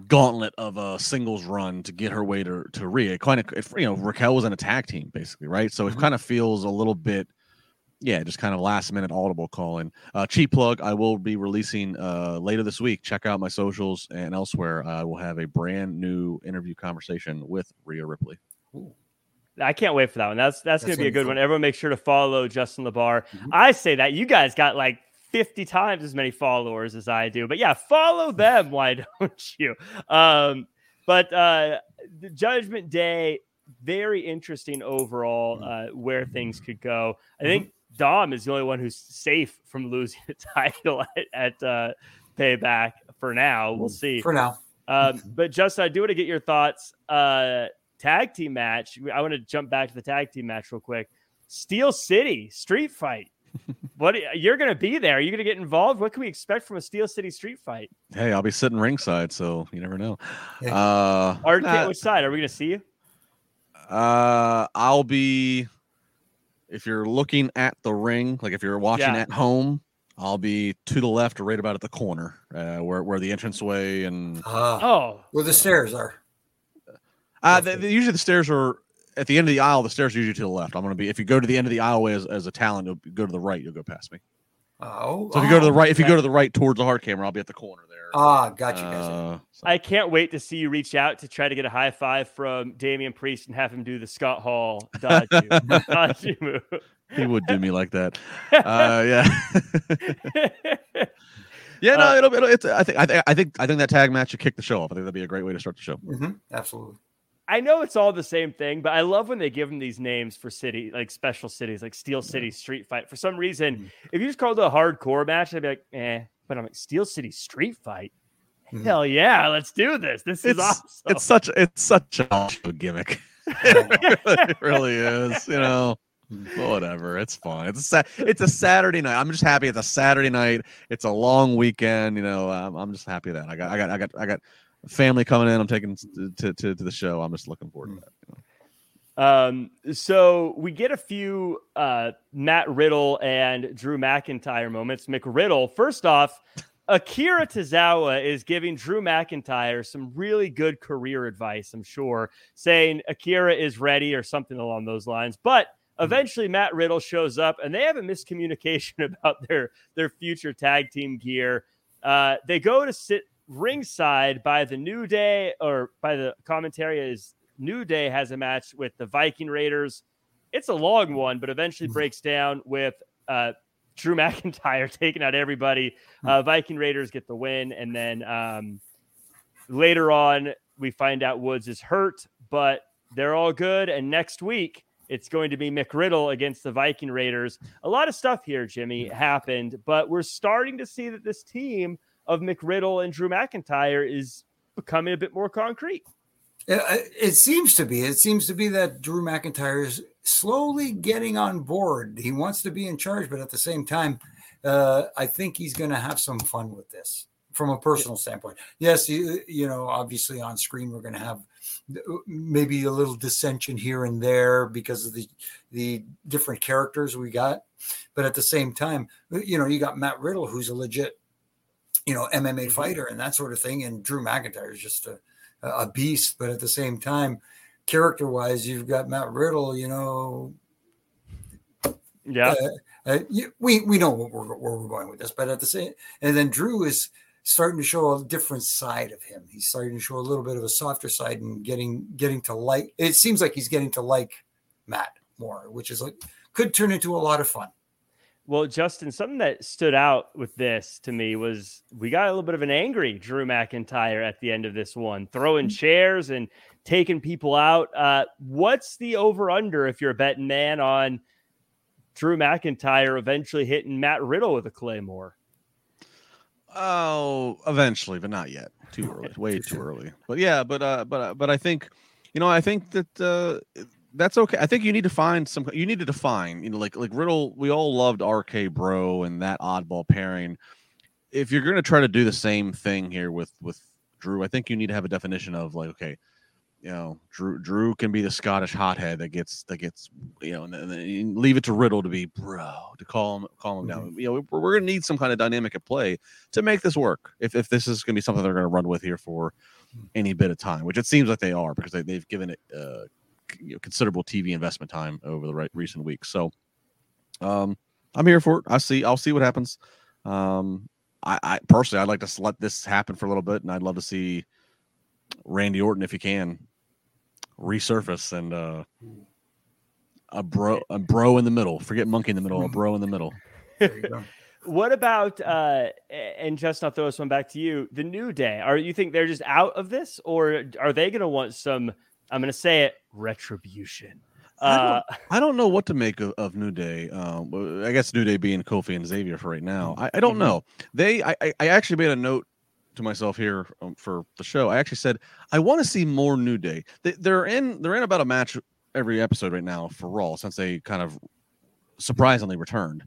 gauntlet of a singles run to get her way to to Rhea. Kind of, if, you know, Raquel was in a tag team basically, right? So it Mhm. kind of feels a little bit, yeah, just kind of last minute audible calling. Uh, cheap plug: I will be releasing uh, later this week. Check out my socials and elsewhere. I will have a brand new interview conversation with Rhea Ripley. I can't wait for that one. That's that's, That's going to be a good fun. one. Everyone, make sure to follow Justin LaBar. Mhm. I say that you guys got like fifty times as many followers as I do, but yeah, follow them. Why don't you? Um, but uh, the Judgment Day, very interesting overall. Uh, where things could go. I think Dom is the only one who's safe from losing the title at, at uh, Payback for now. We'll see. For now. Um, but Justin, I do want to get your thoughts. Uh, tag team match. I want to jump back to the tag team match real quick. Steel City street fight. What you're going to be there? Are you going to get involved? What can we expect from a Steel City street fight? Hey, I'll be sitting ringside, so you never know. Yeah. Uh, Art, nah, which side are we going to see you? Uh, I'll be if you're looking at the ring, like if you're watching Yeah. at home, I'll be to the left, right about at the corner, uh, where where the entranceway and Ah, Oh, where the stairs are. uh, the, the- usually the stairs are at the end of the aisle. The stairs are usually to the left. I'm gonna be if you go to the end of the aisleway as, as a talent, you'll go to the right. You'll go past me. Oh, So if you go to the oh, right, if you go to the right towards the hard camera, I'll be at the corner there. Ah, got you. Uh, so- I can't wait to see you reach out to try to get a high five from Damian Priest and have him do the Scott Hall dodge you- dodge you move. he would do me like that. Uh, yeah. Yeah, no, Uh, it'll, it'll it's I think I think I think I think that tag match should kick the show off. I think that'd be a great way to start the show. Mhm, Absolutely. I know it's all the same thing, but I love when they give them these names for city, like special cities, like Steel City Street Fight. For some reason, Mhm. if you just called it a hardcore match, I'd be like, eh. But I'm like, Steel City Street Fight? Mhm. Hell yeah, let's do this. This is It's awesome. it's such it's such a gimmick. it really is. You know, whatever. It's fun. It's a sa- it's a Saturday night. I'm just happy it's a Saturday night. It's a long weekend. You know, I'm, I'm just happy that I got I got I got I got family coming in. I'm taking to to, to, the show. I'm just looking forward to that. you know. Um, so we get a few uh, Matt Riddle and Drew McIntyre moments. McRiddle, first off, Akira Tozawa is giving Drew McIntyre some really good career advice, I'm sure, saying Akira is ready or something along those lines. But eventually Matt Riddle shows up and they have a miscommunication about their their future tag team gear. Uh, they go to sit ringside by the New Day or by the commentary is New Day has a match with the Viking Raiders. It's a long one, but eventually breaks down with uh, Drew McIntyre taking out everybody. Hmm. Uh, Viking Raiders get the win, and then um, later on we find out Woods is hurt, but they're all good. And next week it's going to be McRiddle against the Viking Raiders. A lot of stuff here, Jimmy, happened, but we're starting to see that this team of McRiddle and Drew McIntyre is becoming a bit more concrete. It seems to be. It seems to be that Drew McIntyre is slowly getting on board. He wants to be in charge, but at the same time, uh, I think he's going to have some fun with this from a personal standpoint. Yes, you, you know, obviously on screen we're going to have maybe a little dissension here and there because of the the different characters we got, but at the same time, you know, you got Matt Riddle who's a legit, you know, MMA fighter and that sort of thing, and Drew McIntyre is just a a beast, but at the same time, character wise, you've got Matt Riddle, you know, Yeah. uh, uh, we we know where we're, where we're going with this, but at the same, and then Drew is starting to show a different side of him. He's starting to show a little bit of a softer side and getting getting to like. It seems like he's getting to like Matt more, which is like could turn into a lot of fun. Well, Justin, something that stood out with this to me was we got a little bit of an angry Drew McIntyre at the end of this one, throwing chairs and taking people out. Uh, what's the over under if you're a betting man on Drew McIntyre eventually hitting Matt Riddle with a claymore? Oh, eventually, but not yet. Too early. Way too early. But yeah, but uh, but uh, but I think, you know, I think that uh, that's okay. I think you need to find some. You need to define. You know, like like Riddle. We all loved RK Bro and that oddball pairing. If you're going to try to do the same thing here with with Drew, I think you need to have a definition of like, okay, you know, Drew Drew can be the Scottish hothead that gets that gets you know, and then, and leave it to Riddle to be bro to call him calm him down. You know, we're, we're going to need some kind of dynamic at play to make this work. If if this is going to be something they're going to run with here for any bit of time, which it seems like they are because they, they've given it uh, you know, considerable TV investment time over the recent weeks. So, um, I'm here for it. I see. I'll see what happens. Um, I, I personally, I'd like to let this happen for a little bit, and I'd love to see Randy Orton if he can resurface and uh a bro a bro in the middle forget monkey in the middle a bro in the middle. What about uh and Justin, I'll throw this one back to you. The New Day. Are you think they're just out of this, or are they going to want some? I'm going to say it retribution. I don't- Uh, i don't know what to make of, of new day um i guess new day being kofi and xavier for right now i, I don't Mhm. know they I, I I actually made a note to myself here um, for the show i actually said i want to see more new day they, they're in they're in about a match every episode right now for raw since they kind of surprisingly returned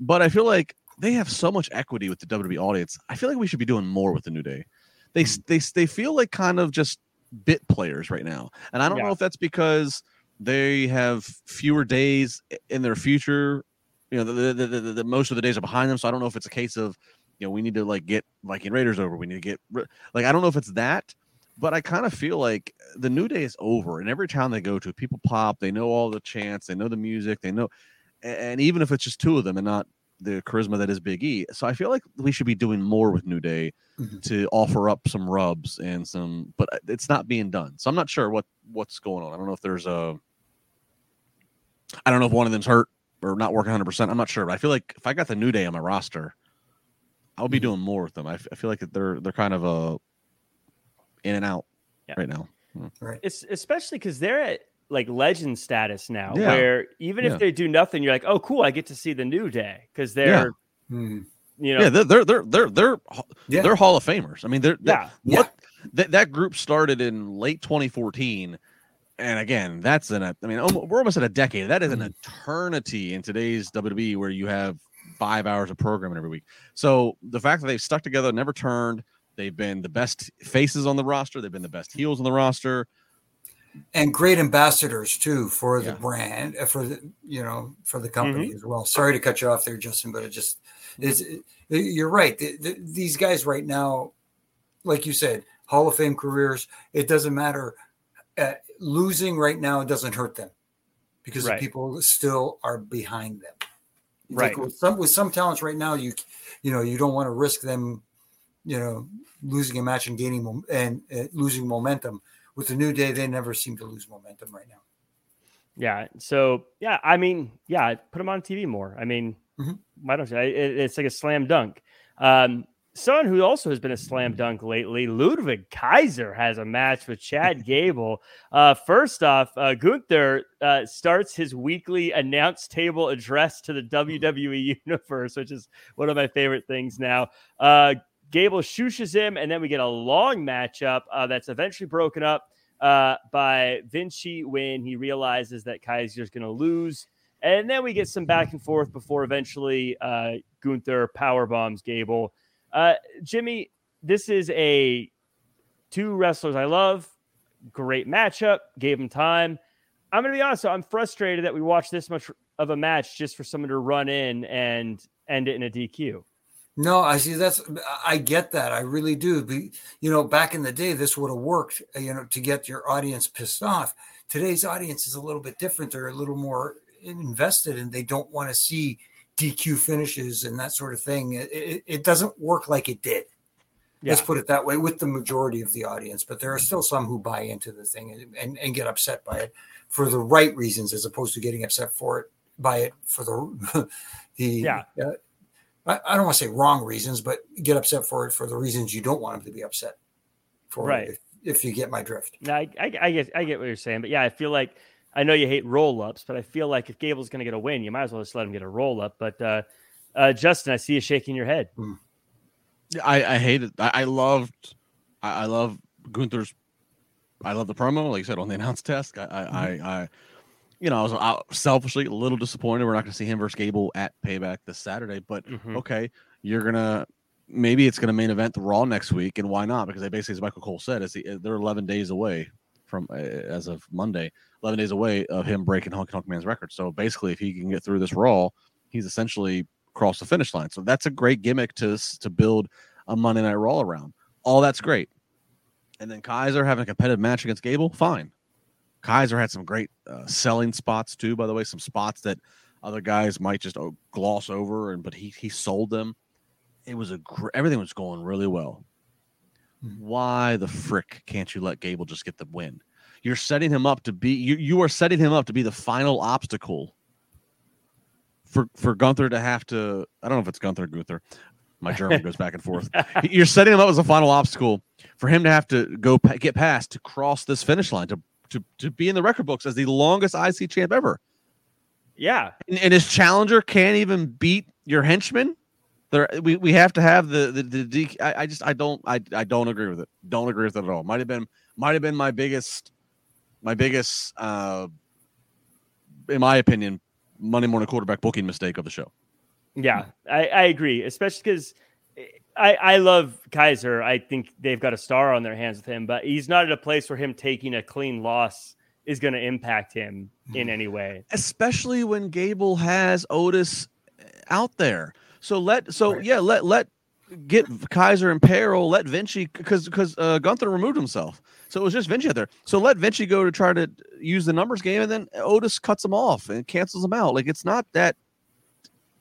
but i feel like they have so much equity with the WWE audience. I feel like we should be doing more with the New Day. They s they they feel like kind of just bit players right now, and I don't Yeah. know if that's because they have fewer days in their future. You know, the, the, the, the, the most of the days are behind them, so I don't know if it's a case of you know we need to like get Viking Raiders over. We need to get like I don't know if it's that, but I kind of feel like the New Day is over, and every town they go to, people pop. They know all the chants, they know the music, they know, and even if it's just two of them and not the charisma that is Big E. So I feel like we should be doing more with New Day Mhm. to offer up some rubs and some, but uh, it's not being done. So I'm not sure what what's going on. I don't know if there's a, I don't know if one of them's hurt or not working 100. percent I'm not sure, but I feel like if I got the New Day on my roster, I'll be Mhm. doing more with them. I, f- I feel like they're they're kind of a in and out Yeah. right now. it's especially because they're at like legend status now, Yeah. where even Yeah. if they do nothing, you're like, oh, cool, I get to see the New Day because they're, Hmm. you know, Yeah, they're they're they're they're they're, Yeah. they're Hall of Famers. I mean, they're, they're yeah, Yeah. what that that group started in late 2014 and again that's in a i mean we're almost at a decade that is an Mhm. eternity in today's wwe where you have five hours of programming every week so the fact that they've stuck together never turned they've been the best faces on the roster they've been the best heels on the roster and great ambassadors too for the Yeah. brand uh, for the you know for the company as well sorry to cut you off there justin but it just is you're right The- the- these guys right now like you said hall of fame careers it doesn't matter uh, losing right now doesn't hurt them because Right. the people still are behind them Right. like with some with some talents right now you you know you don't want to risk them you know losing a match and gaining and uh, losing momentum with the new day they never seem to lose momentum right now yeah. So yeah, I mean, yeah, put them on TV more. I mean, Mhm. Why don't you? It, it's like a slam dunk. Um, someone who also has been a slam dunk lately, Ludwig Kaiser has a match with Chad Gable. Uh, first off, uh, Gunther uh, starts his weekly announce table address to the WWE universe, which is one of my favorite things now. Gable shooshes him, and then we get a long matchup uh, that's eventually broken up uh, by Vinci when he realizes that Kaiser's going to lose. And then we get some back and forth before eventually uh, Gunther power bombs Gable. Uh, Jimmy, this is a two wrestlers I love. Great matchup. Gave him time. I'm going to be honest. I'm frustrated that we watched this much of a match just for someone to run in and end it in a DQ. No, I see. That's I get that. I really do. Be, you know, back in the day, this would have worked. uh, You know, to get your audience pissed off. Today's audience is a little bit different. They're a little more invested, and they don't want to see DQ finishes and that sort of thing. It, it, it doesn't work like it did. Let's put it that way with the majority of the audience, but there are still some who buy into the thing and, and, and get upset by it for the right reasons, as opposed to getting upset for it by it for the the Yeah. uh, I, I don't want to say wrong reasons, but get upset for it for the reasons you don't want them to be upset for. Right. If, if you get my drift. No, I, I, I get I get what you're saying, but yeah, I feel like I know you hate roll ups, but I feel like if Gable's going to get a win, you might as well just let him get a roll up. But uh, uh, Justin, I see you shaking your head. I, I hate it. I, I loved, I, I love Gunther's. I love the promo, like I said on the announce desk. I, I, I, I you know, I was uh, selfishly a little disappointed. We're not going to see him versus Gable at Payback this Saturday, but Mhm. okay, you're gonna maybe it's gonna main event the Raw next week, and why not? Because they basically, as Michael Cole said, is the, they're 11 days away from uh, as of Monday, 11 days away of him breaking Honky Tonk Man's record. So basically, if he can get through this Raw, he's essentially crossed the finish line. So that's a great gimmick to to build a Monday Night Raw around. All that's great. And then Kaiser having a competitive match against Gable, fine. Kaiser had some great uh, selling spots too, by the way, some spots that other guys might just oh, gloss over, and but he he sold them. It was a gr- everything was going really well. Mhm. Why the frick can't you let Gable just get the win? You're setting him up to be you you are setting him up to be the final obstacle for for Gunther to have to. I don't know if it's Gunther or Gunther. My German goes back and forth. You're setting him up as a final obstacle for him to have to go pa- get past to cross this finish line to to to be in the record books as the longest IC champ ever. Yeah, And, and his challenger can't even beat your henchman. There, we, we have to have the the, the D, I, I just I don't I, I don't agree with it. Don't agree with it at all. Might have been might have been my biggest my biggest uh in my opinion Monday morning quarterback booking mistake of the show. yeah, I, I agree, especially because. I, I love Kaiser. I think they've got a star on their hands with him, but he's not at a place where him taking a clean loss is going to impact him in any way. especially when Gable has Otis out there. So let so Right. yeah, let let get Kaiser in peril, let Vinci because because uh, Gunther removed himself. So it was just Vinci out there. So let Vinci go to try to use the numbers game and then Otis cuts him off and cancels him out. Like it's not that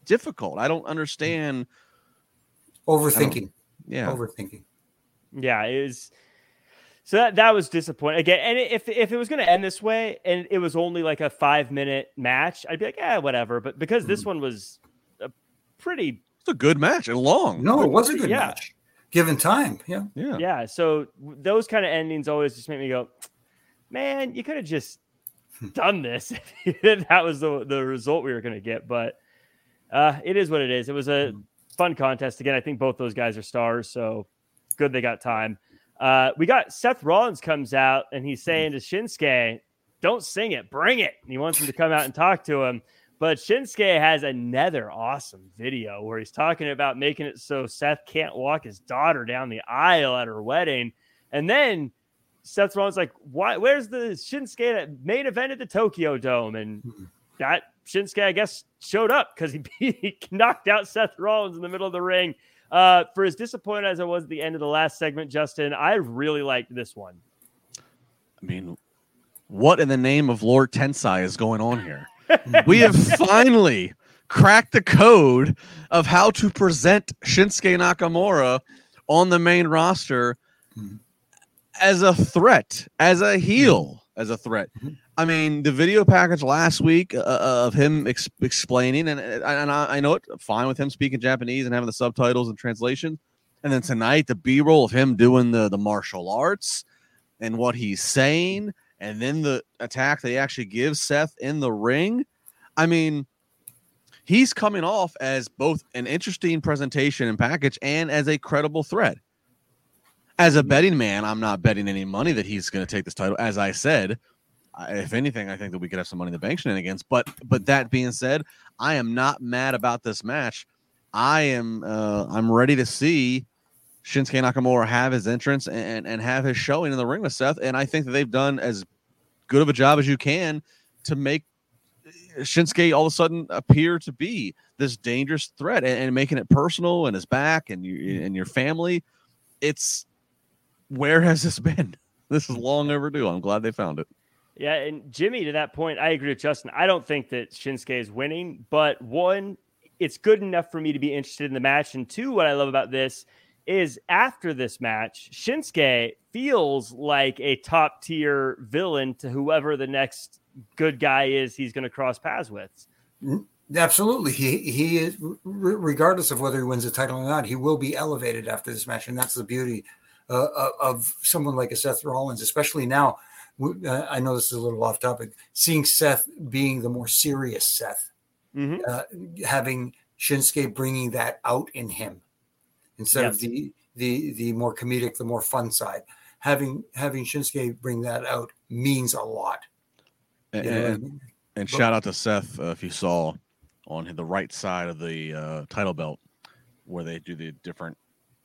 difficult. I don't understand. Overthinking. Yeah. Overthinking. Yeah, it was. So that, that was disappointing again. And if if it was going to end this way, and it was only like a five minute match, I'd be like, yeah, whatever. But because this mm-hmm. one was a pretty, It's a good match and long. No, it was a good Yeah. match. Given time. Yeah. Yeah. yeah. So those kind of endings always just make me go, man, you could have just hmm. done this. if that was the the result we were going to get. But uh, it is what it is. It was a mm-hmm. Fun contest. Again, I think both those guys are stars, so good they got time. Uh, we got Seth Rollins comes out and he's saying to Shinsuke, "Don't sing it, bring it." And he wants him to come out and talk to him. But Shinsuke has another awesome video where he's talking about making it so Seth can't walk his daughter down the aisle at her wedding, and then Seth Rollins like, "Why? Where's the Shinsuke that main event at the Tokyo Dome?" And Mhm. that Shinsuke, I guess, showed up because he, he knocked out Seth Rollins in the middle of the ring. Uh, for as disappointed as I was at the end of the last segment, Justin, I really liked this one. I mean, what in the name of Lord Tensai is going on here? we have finally cracked the code of how to present Shinsuke Nakamura on the main roster Mhm. as a threat, as a heel, as a threat. I mean, the video package last week uh, of him ex- explaining, and and I, I know it, fine with him speaking Japanese and having the subtitles and translation. And then tonight, the B roll of him doing the the martial arts and what he's saying, and then the attack that he actually gives Seth in the ring. I mean, he's coming off as both an interesting presentation and package and as a credible threat. As a betting man, I'm not betting any money that he's going to take this title. As I said, if anything, I think that we could have some money in the bank shenanigans. But but that being said, I am not mad about this match. I am uh, I'm ready to see Shinsuke Nakamura have his entrance and and have his showing in the ring with Seth. And I think that they've done as good of a job as you can to make Shinsuke all of a sudden appear to be this dangerous threat and, and making it personal and his back and you and your family. It's where has this been? This is long overdue. I'm glad they found it. Yeah, and Jimmy, to that point, I agree with Justin. I don't think that Shinsuke is winning, but one, it's good enough for me to be interested in the match. And two, what I love about this is after this match, Shinsuke feels like a top tier villain to whoever the next good guy is he's going to cross paths with. Absolutely, he he is regardless of whether he wins the title or not, he will be elevated after this match, and that's the beauty uh, of- of someone like a Seth Rollins, especially now. W- Uh, I know this is a little off topic. Seeing Seth being the more serious Seth, Mhm. uh, having Shinsuke bringing that out in him instead Yes. of the the the more comedic, the more fun side. Having having Shinsuke bring that out means a lot. And, You know what I mean? and shout out to Seth uh, if you saw on the right side of the uh, title belt where they do the different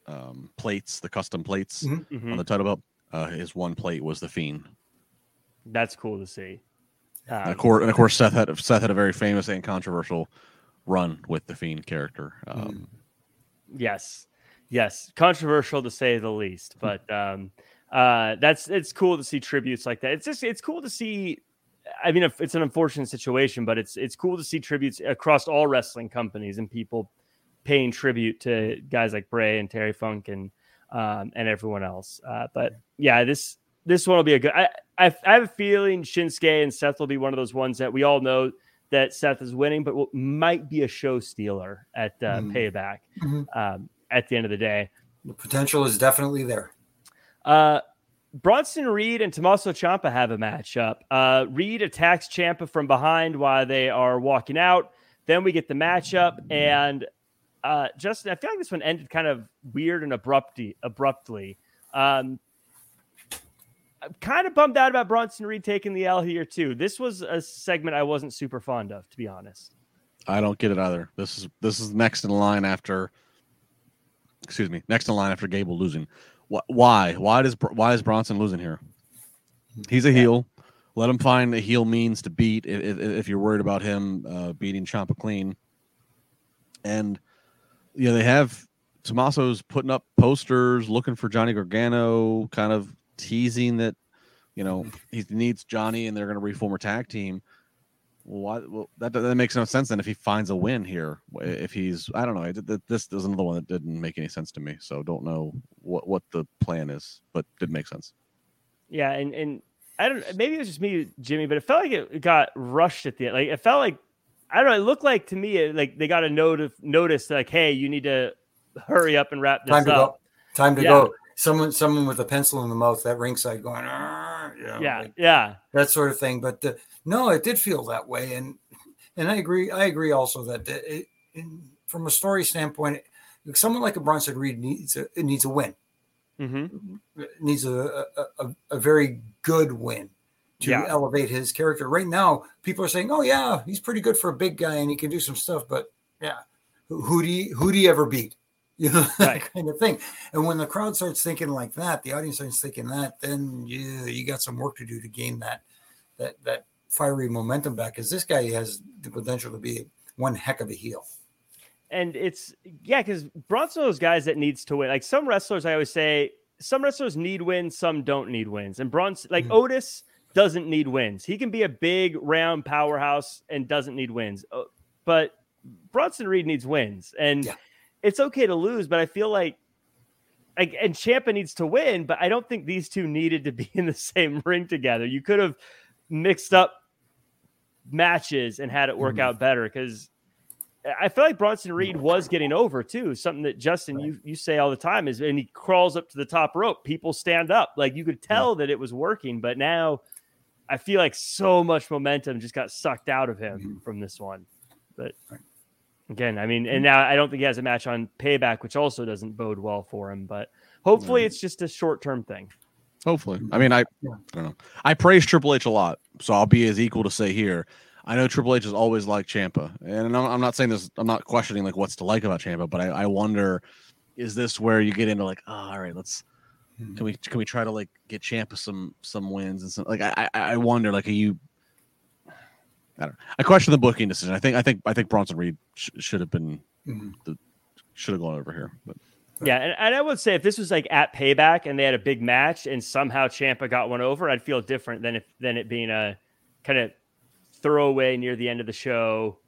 um, plates, the custom plates Mhm. Mhm. on the title belt. Uh, his one plate was the Fiend. That's cool to see. and Um, of course, and of course, Seth had Seth had a very famous and controversial run with the Fiend character. Um, Yes, yes, controversial to say the least, but um, uh, that's it's cool to see tributes like that. It's just it's cool to see. I mean, it's an unfortunate situation, but it's it's cool to see tributes across all wrestling companies and people paying tribute to guys like Bray and Terry Funk and um, and everyone else. Uh, but yeah, this this one will be a good. I, I I have a feeling Shinsuke and Seth will be one of those ones that we all know that Seth is winning, but what might be a show stealer at uh, Mm. Payback Mhm. um, at the end of the day. The potential is definitely there. Uh, Bronson Reed and Tommaso Ciampa have a matchup. Uh, Reed attacks Ciampa from behind while they are walking out. Then we get the matchup, and uh, Justin, I feel like this one ended kind of weird and abruptly. Abruptly, um, I'm kind of bummed out about Bronson Reed taking the L here too. This was a segment I wasn't super fond of, to be honest. I don't get it either. This is this is next in line after. Excuse me, next in line after Gable losing. Wh- Why? Why does why is Bronson losing here? He's a heel. Let him find a heel means to beat if, if, if you're worried about him uh, beating Ciampa clean. And you know they have Tommaso's putting up posters looking for Johnny Gargano, kind of teasing that you know he needs Johnny and they're going to reform a tag team. Well, why, well, that that makes no sense then if he finds a win here. If he's, I don't know. it- it- This is another one that didn't make any sense to me. So don't know what what the plan is, but did make sense. Yeah, and and I don't. Maybe it was just me, Jimmy, but it felt like it got rushed at the end. Like it felt like I don't know. It looked like to me it, like they got a note of notice like, hey, you need to hurry up and wrap this Time to up. go. Time to Yeah. go. Someone, someone with a pencil in the mouth, that ringside going, you know, Yeah, like yeah, that sort of thing. But uh, no, it did feel that way, and and I agree. I agree also that it, in, from a story standpoint, someone like a Bronson Reed needs a it needs a win. hmm needs a, a, a, very good win to Yeah. elevate his character. Right now, people are saying, "Oh yeah, he's pretty good for a big guy and he can do some stuff." But yeah, who, who do you, who do you ever beat? You know that Right. kind of thing. And when the crowd starts thinking like that, the audience starts thinking that, then you you got some work to do to gain that that that fiery momentum back. Because this guy has the potential to be one heck of a heel. and it's yeah, because Bronson those guys that needs to win. Like some wrestlers, I always say some wrestlers need wins, some don't need wins. And Bronson, like Mhm. Otis, doesn't need wins. He can be a big round powerhouse and doesn't need wins. Uh, But Bronson Reed needs wins, and Yeah. It's okay to lose. But I feel like like, and Ciampa needs to win, but I don't think these two needed to be in the same ring together. You could have mixed up matches and had it work Mhm. out better because I feel like Bronson Reed was getting over too. Something that Justin you you say all the time is, and he crawls up to the top rope. People stand up, like you could tell that it was working. But now, I feel like so much momentum just got sucked out of him from this one. But Right. Again, I mean, and now I don't think he has a match on Payback, which also doesn't bode well for him. But hopefully, Right. it's just a short term thing. Hopefully. I mean, I, I don't know. I praise Triple H a lot, so I'll be as equal to say here. I know Triple H is always like Ciampa, and I'm, I'm not saying this. I'm not questioning like what's to like about Ciampa, but I, I wonder, is this where you get into like, oh, all right, let's Mhm. can we can we try to like get Ciampa some some wins and some like I I, I wonder like are you. I don't. I question the booking decision. I think. I think. I think Bronson Reed sh- should have been Mhm. should have gone over here. But Yeah, and, and I would say if this was like at Payback and they had a big match and somehow Ciampa got one over, I'd feel different than if than it being a kind of throwaway near the end of the show,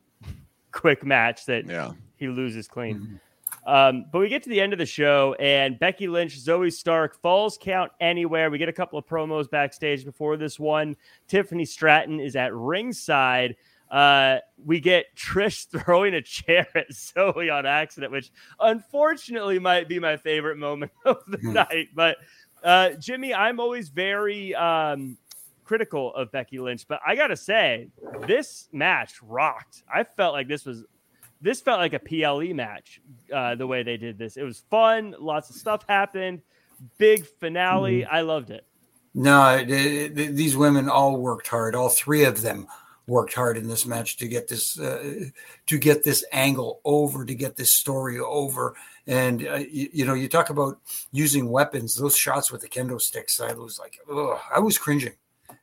quick match that yeah, he loses clean. Um, but we get to the end of the show, and Becky Lynch, Zoey Stark, falls count anywhere. We get a couple of promos backstage before this one. Tiffany Stratton is at ringside. Uh, we get Trish throwing a chair at Zoe on accident, which unfortunately might be my favorite moment of the Hmm. night. But uh, Jimmy, I'm always very um, critical of Becky Lynch, but I gotta say, this match rocked. I felt like this was this felt like a PLE match. Uh, the way they did this, it was fun. Lots of stuff happened. Big finale. I loved it. No, th- th- these women all worked hard. All three of them worked hard in this match to get this uh, to get this angle over, to get this story over. And uh, you, you know, you talk about using weapons. Those shots with the kendo sticks, I was like, ugh, I was cringing.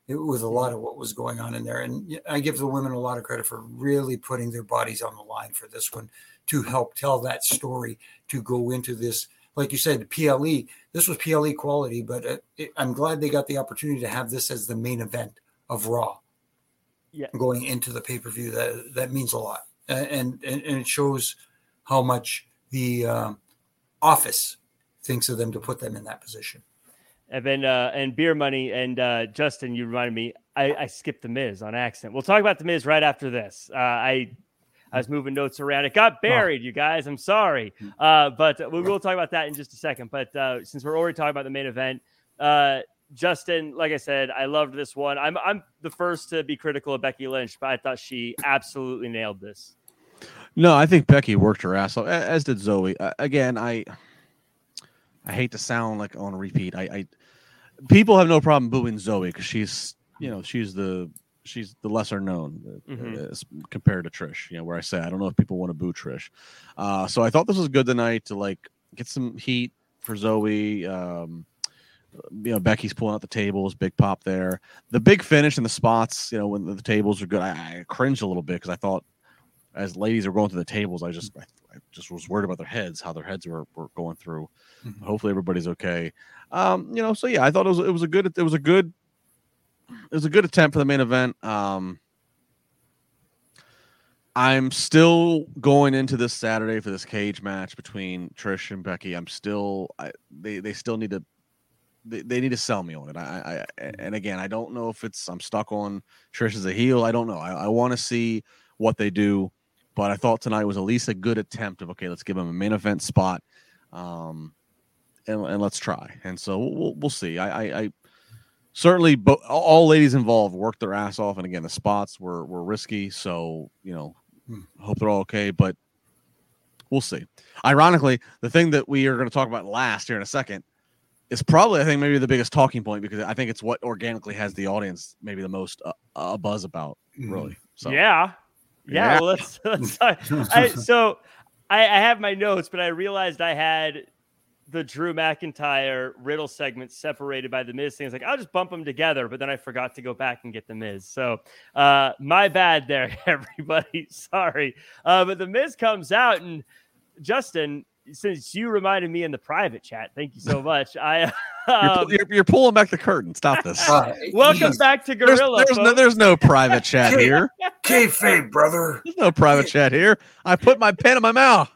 It was a lot of what was going on in there, and I give the women a lot of credit for really putting their bodies on the line for this one to help tell that story. To go into this, like you said, PLE. This was PLE quality, but uh, it, I'm glad they got the opportunity to have this as the main event of Raw. Yeah. going into the pay per view that that means a lot, and and, and it shows how much the um, office thinks of them to put them in that position. And then uh, and beer money and uh, Justin, you reminded me. I, I skipped the Miz on accident. We'll talk about the Miz right after this. Uh, I I was moving notes around. It got buried, you guys. I'm sorry, uh, but we will talk about that in just a second. But uh, since we're already talking about the main event, uh, Justin, like I said, I loved this one. I'm I'm the first to be critical of Becky Lynch, but I thought she absolutely nailed this. No, I think Becky worked her ass off, as did Zoey. Uh, again, I I hate to sound like on repeat. I, I people have no problem booing Zoey because she's you know she's the she's the lesser known uh, Mhm. as compared to Trish. You know where I say I don't know if people want to boo Trish. Uh, so I thought this was good tonight to like get some heat for Zoey. Um, you know Becky's pulling out the tables, big pop there. The big finish and the spots, you know, when the, tables are good. I, I cringed a little bit because I thought as ladies are going through the tables, I just I, I just was worried about their heads, how their heads were, were going through. Mhm. Hopefully everybody's okay. Um, you know, so yeah, I thought it was it was a good it was a good it was a good attempt for the main event. Um I'm still going into this Saturday for this cage match between Trish and Becky. I'm still I, they they still need to they, they need to sell me on it. I, I and again, I don't know if it's I'm stuck on Trish as a heel. I don't know. I, I want to see what they do, but I thought tonight was at least a good attempt of okay, let's give them a main event spot, um, and, and let's try. And so we'll we'll see. I I, I certainly, but all ladies involved worked their ass off, and again, the spots were were risky. So you know, Hmm. hope they're all okay, but we'll see. Ironically, the thing that we are going to talk about last here in a second is probably, I think, maybe the biggest talking point because I think it's what organically has the audience maybe the most uh, uh, buzz about, really. So yeah. Yeah, Yeah. Well, let's, let's. I, so I, I have my notes, but I realized I had the Drew McIntyre Riddle segment separated by the Miz thing. It's like I'll just bump them together, but then I forgot to go back and get the Miz. So uh, my bad there, everybody. Sorry, uh, but the Miz comes out and Justin. Since you reminded me in the private chat, thank you so much. I you're, um, you're, you're pulling back the curtain. Stop this. Uh, welcome back to Gorilla. there's no, there's no private chat here. kayfabe, brother. There's no private chat here. I put my pen in my mouth.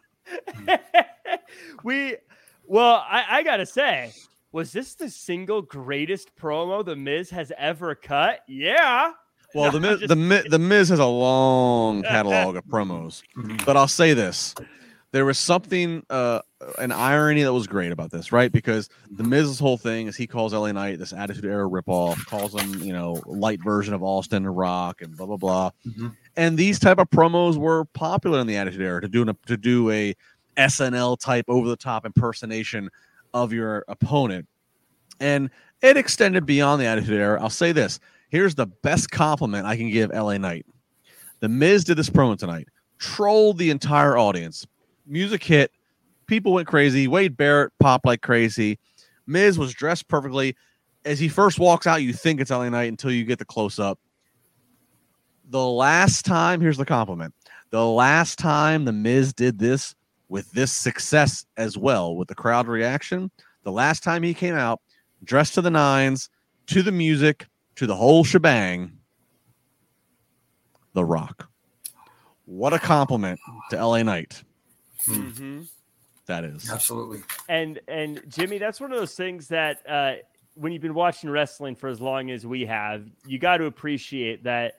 we Well, I, I gotta say, was this the single greatest promo the Miz has ever cut? Yeah. Well, the Miz, the Miz, the Miz has a long catalog of promos, Mhm. but I'll say this: there was something, uh, an irony that was great about this, right? Because the Miz's whole thing is he calls LA Knight this Attitude Era ripoff, calls him, you know, light version of Austin and Rock, and blah blah blah. Mhm. And these type of promos were popular in the Attitude Era to do an, to do a SNL type over the top impersonation of your opponent, and it extended beyond the Attitude Era. I'll say this: here's the best compliment I can give LA Knight. The Miz did this promo tonight, trolled the entire audience. Music hit, people went crazy. Wade Barrett popped like crazy. Miz was dressed perfectly. As he first walks out, you think it's LA Knight until you get the close up. The last time, here's the compliment. The last time the Miz did this with this success as well, with the crowd reaction, the last time he came out dressed to the nines, to the music, to the whole shebang, The Rock. What a compliment to LA Knight Mm-hmm. that is. Absolutely. And and Jimmy, that's one of those things that uh, when you've been watching wrestling for as long as we have, you got to appreciate that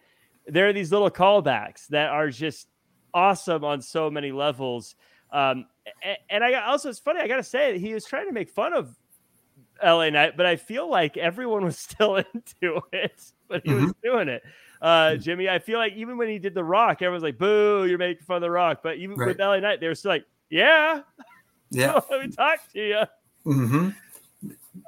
there are these little callbacks that are just awesome on so many levels. Um, and, and I also, it's funny. I got to say he was trying to make fun of LA Knight, but I feel like everyone was still into it, but he was doing it. Uh, Jimmy, I feel like even when he did The Rock, everyone's like, "Boo, you're making fun of The Rock." But even with Right. LA Knight, they were still like, "Yeah, Yeah. let me talk to you." Mm-hmm.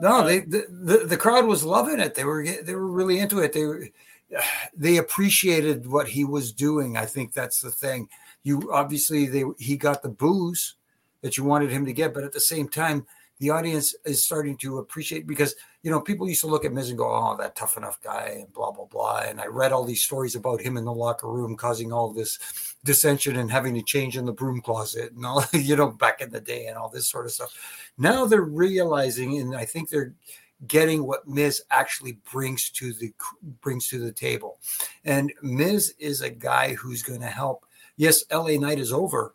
No, they the, the the crowd was loving it. They were they were really into it. They were they appreciated what he was doing. I think that's the thing. You obviously they he got the booze that you wanted him to get, but at the same time, the audience is starting to appreciate because you know people used to look at Miz and go, "Oh, that tough enough guy," and blah blah blah. And I read all these stories about him in the locker room causing all this dissension and having to change in the broom closet and all you know back in the day and all this sort of stuff. Now they're realizing, and I think they're getting what Miz actually brings to the brings to the table. And Miz is a guy who's going to help. Yes, LA Knight is over,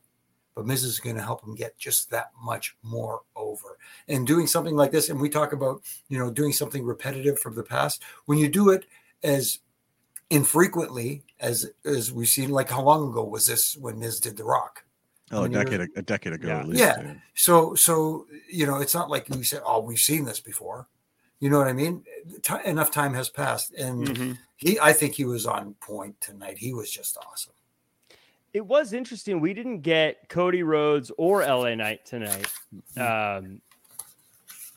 but Miz is going to help him get just that much more over. And doing something like this, and we talk about you know doing something repetitive from the past. When you do it as infrequently as as we've seen, like how long ago was this when Miz did The Rock? Oh, a when you're- decade, a decade ago Yeah. at least. Yeah. dude. So, so you know, it's not like we said, "Oh, we've seen this before." You know what I mean? Ti enough time has passed, and Mhm. he, I think he was on point tonight. He was just awesome. It was interesting. We didn't get Cody Rhodes or LA Knight tonight. Um,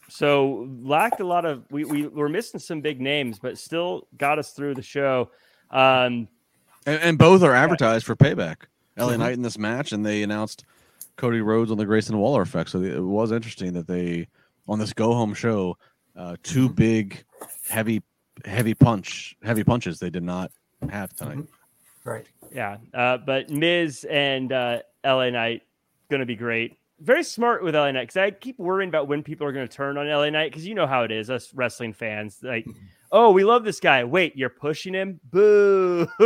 so lacked a lot of we, we were missing some big names, but still got us through the show. Um, And, and both are advertised for payback. LA Mhm. Knight in this match, and they announced Cody Rhodes on the Grayson Waller effect. So it was interesting that they on this go home show, uh, two big, heavy, heavy punch, heavy punches they did not have tonight. Right. yeah, uh, but Miz and uh, LA Knight going to be great. Very smart with LA Knight because I keep worrying about when people are going to turn on LA Knight because you know how it is, us wrestling fans. Like, oh, we love this guy. Wait, you're pushing him? Boo!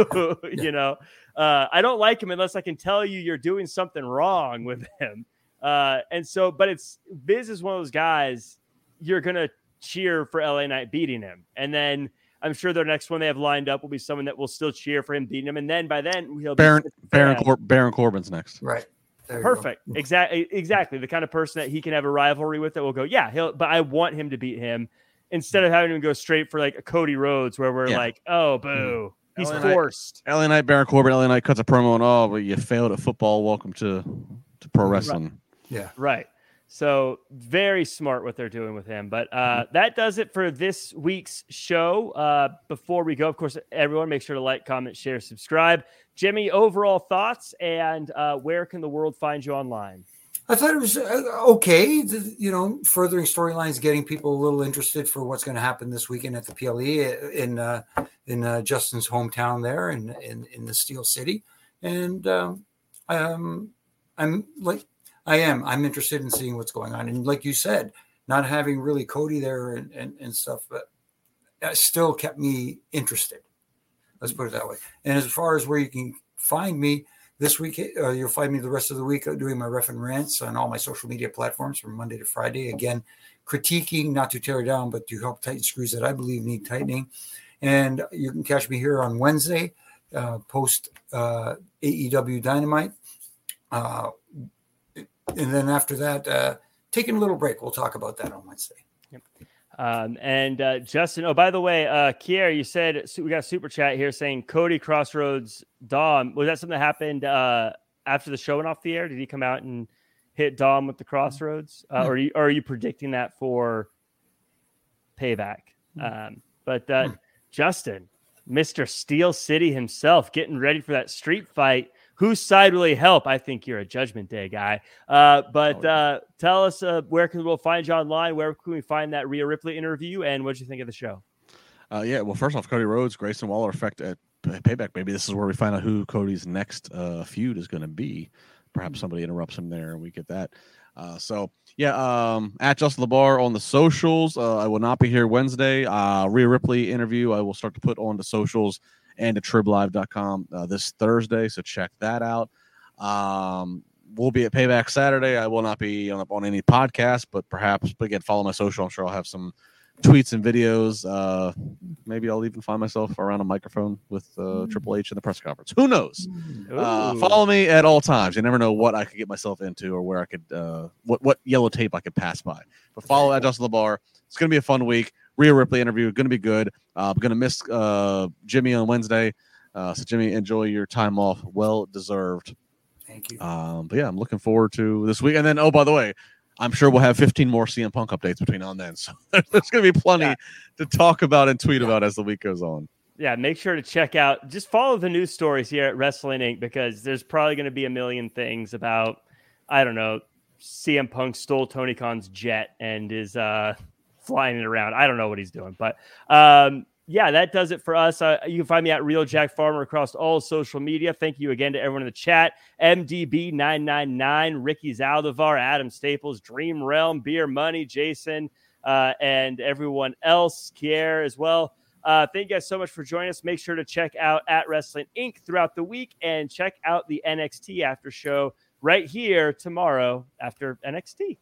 you know, uh, I don't like him unless I can tell you you're doing something wrong with him. Uh, and so, but it's Miz is one of those guys you're gonna cheer for LA Knight beating him, and then I'm sure their next one they have lined up will be someone that will still cheer for him beating him, and then by then he'll Baron such Baron. Cor- Baron Corbin's next. Right. There. Perfect. Exactly. Exactly. The kind of person that he can have a rivalry with that will go, yeah, he'll. But I want him to beat him instead of having him go straight for like a Cody Rhodes, where we're Yeah. like, oh, mm-hmm. boo, he's LA Knight- forced. LA Knight, Baron Corbin, LA Knight cuts a promo and oh, but you failed at football. Welcome to to pro wrestling. Yeah. Right. So very smart what they're doing with him. But uh, that does it for this week's show. Uh, before we go, of course, everyone make sure to like, comment, share, subscribe. Jimmy, overall thoughts and uh, where can the world find you online? I thought it was uh, okay. You know, furthering storylines, getting people a little interested for what's going to happen this weekend at the PLE in uh, in uh, Justin's hometown there in in, in the Steel City, and um, um, I'm like I am I'm interested in seeing what's going on, and like you said, not having really Cody there and and, and stuff, but that still kept me interested. Let's put it that way. And as far as where you can find me, this week, uh, you'll find me the rest of the week doing my ref and rants on all my social media platforms from Monday to Friday. Again, critiquing, not to tear down, but to help tighten screws that I believe need tightening. And you can catch me here on Wednesday, uh, post uh, AEW Dynamite. And then after that, uh, taking a little break. We'll talk about that on Wednesday. Yep. Um, and uh, Justin, oh, by the way, uh, Kier, you said we got a super chat here saying Cody Crossroads Dom. Was that something that happened uh, after the show went off the air? Did he come out and hit Dom with the Crossroads? Uh, or, are you, or are you predicting that for payback? Hmm. Um, but uh, hmm. Justin, Mr. Steel City himself, getting ready for that street fight whose side will he help? I think you're a Judgment Day guy. Uh, but oh, uh, tell us uh, where can we find you online? Where can we find that Rhea Ripley interview? And what did you think of the show? Uh, yeah, well, first off, Cody Rhodes, Grayson Waller effect at Payback. Maybe this is where we find out who Cody's next uh, feud is going to be. Perhaps hmm. somebody interrupts him there, and we get that. Uh, so yeah, um, at Justin LaBar on the socials. Uh, I will not be here Wednesday. Uh, Rhea Ripley interview. I will start to put on the socials and at triblive.com uh, this Thursday. So check that out. Um, we'll be at Payback Saturday. I will not be on, on any podcast, but perhaps, but again, follow my social. I'm sure I'll have some tweets and videos. Uh, maybe I'll even find myself around a microphone with uh, Triple H in the press conference. Who knows? Uh, follow me at all times. You never know what I could get myself into or where I could, uh, what what yellow tape I could pass by. But follow at Justin LaBar. It's going to be a fun week. Rhea Ripley interview going to be good. Uh, I'm going to miss uh, Jimmy on Wednesday. Uh, so Jimmy, enjoy your time off. Well deserved. Thank you. Um, but yeah, I'm looking forward to this week. And then, oh, by the way, I'm sure we'll have 15 more CM Punk updates between now and then. So there's going to be plenty yeah. to talk about and tweet yeah. about as the week goes on. Yeah, make sure to check out, just follow the news stories here at Wrestling Inc. because there's probably going to be a million things about, I don't know, CM Punk stole Tony Khan's jet and is uh, flying it around. I don't know what he's doing, but um, yeah, that does it for us. Uh, you can find me at Real Jack Farmer across all social media. Thank you again to everyone in the chat. MDB999, Ricky Zaldivar, Adam Staples, Dream Realm, Beer Money, Jason, uh, and everyone else, Kier as well. Uh, thank you guys so much for joining us. Make sure to check out at Wrestling Inc. throughout the week and check out the NXT after show right here tomorrow after NXT.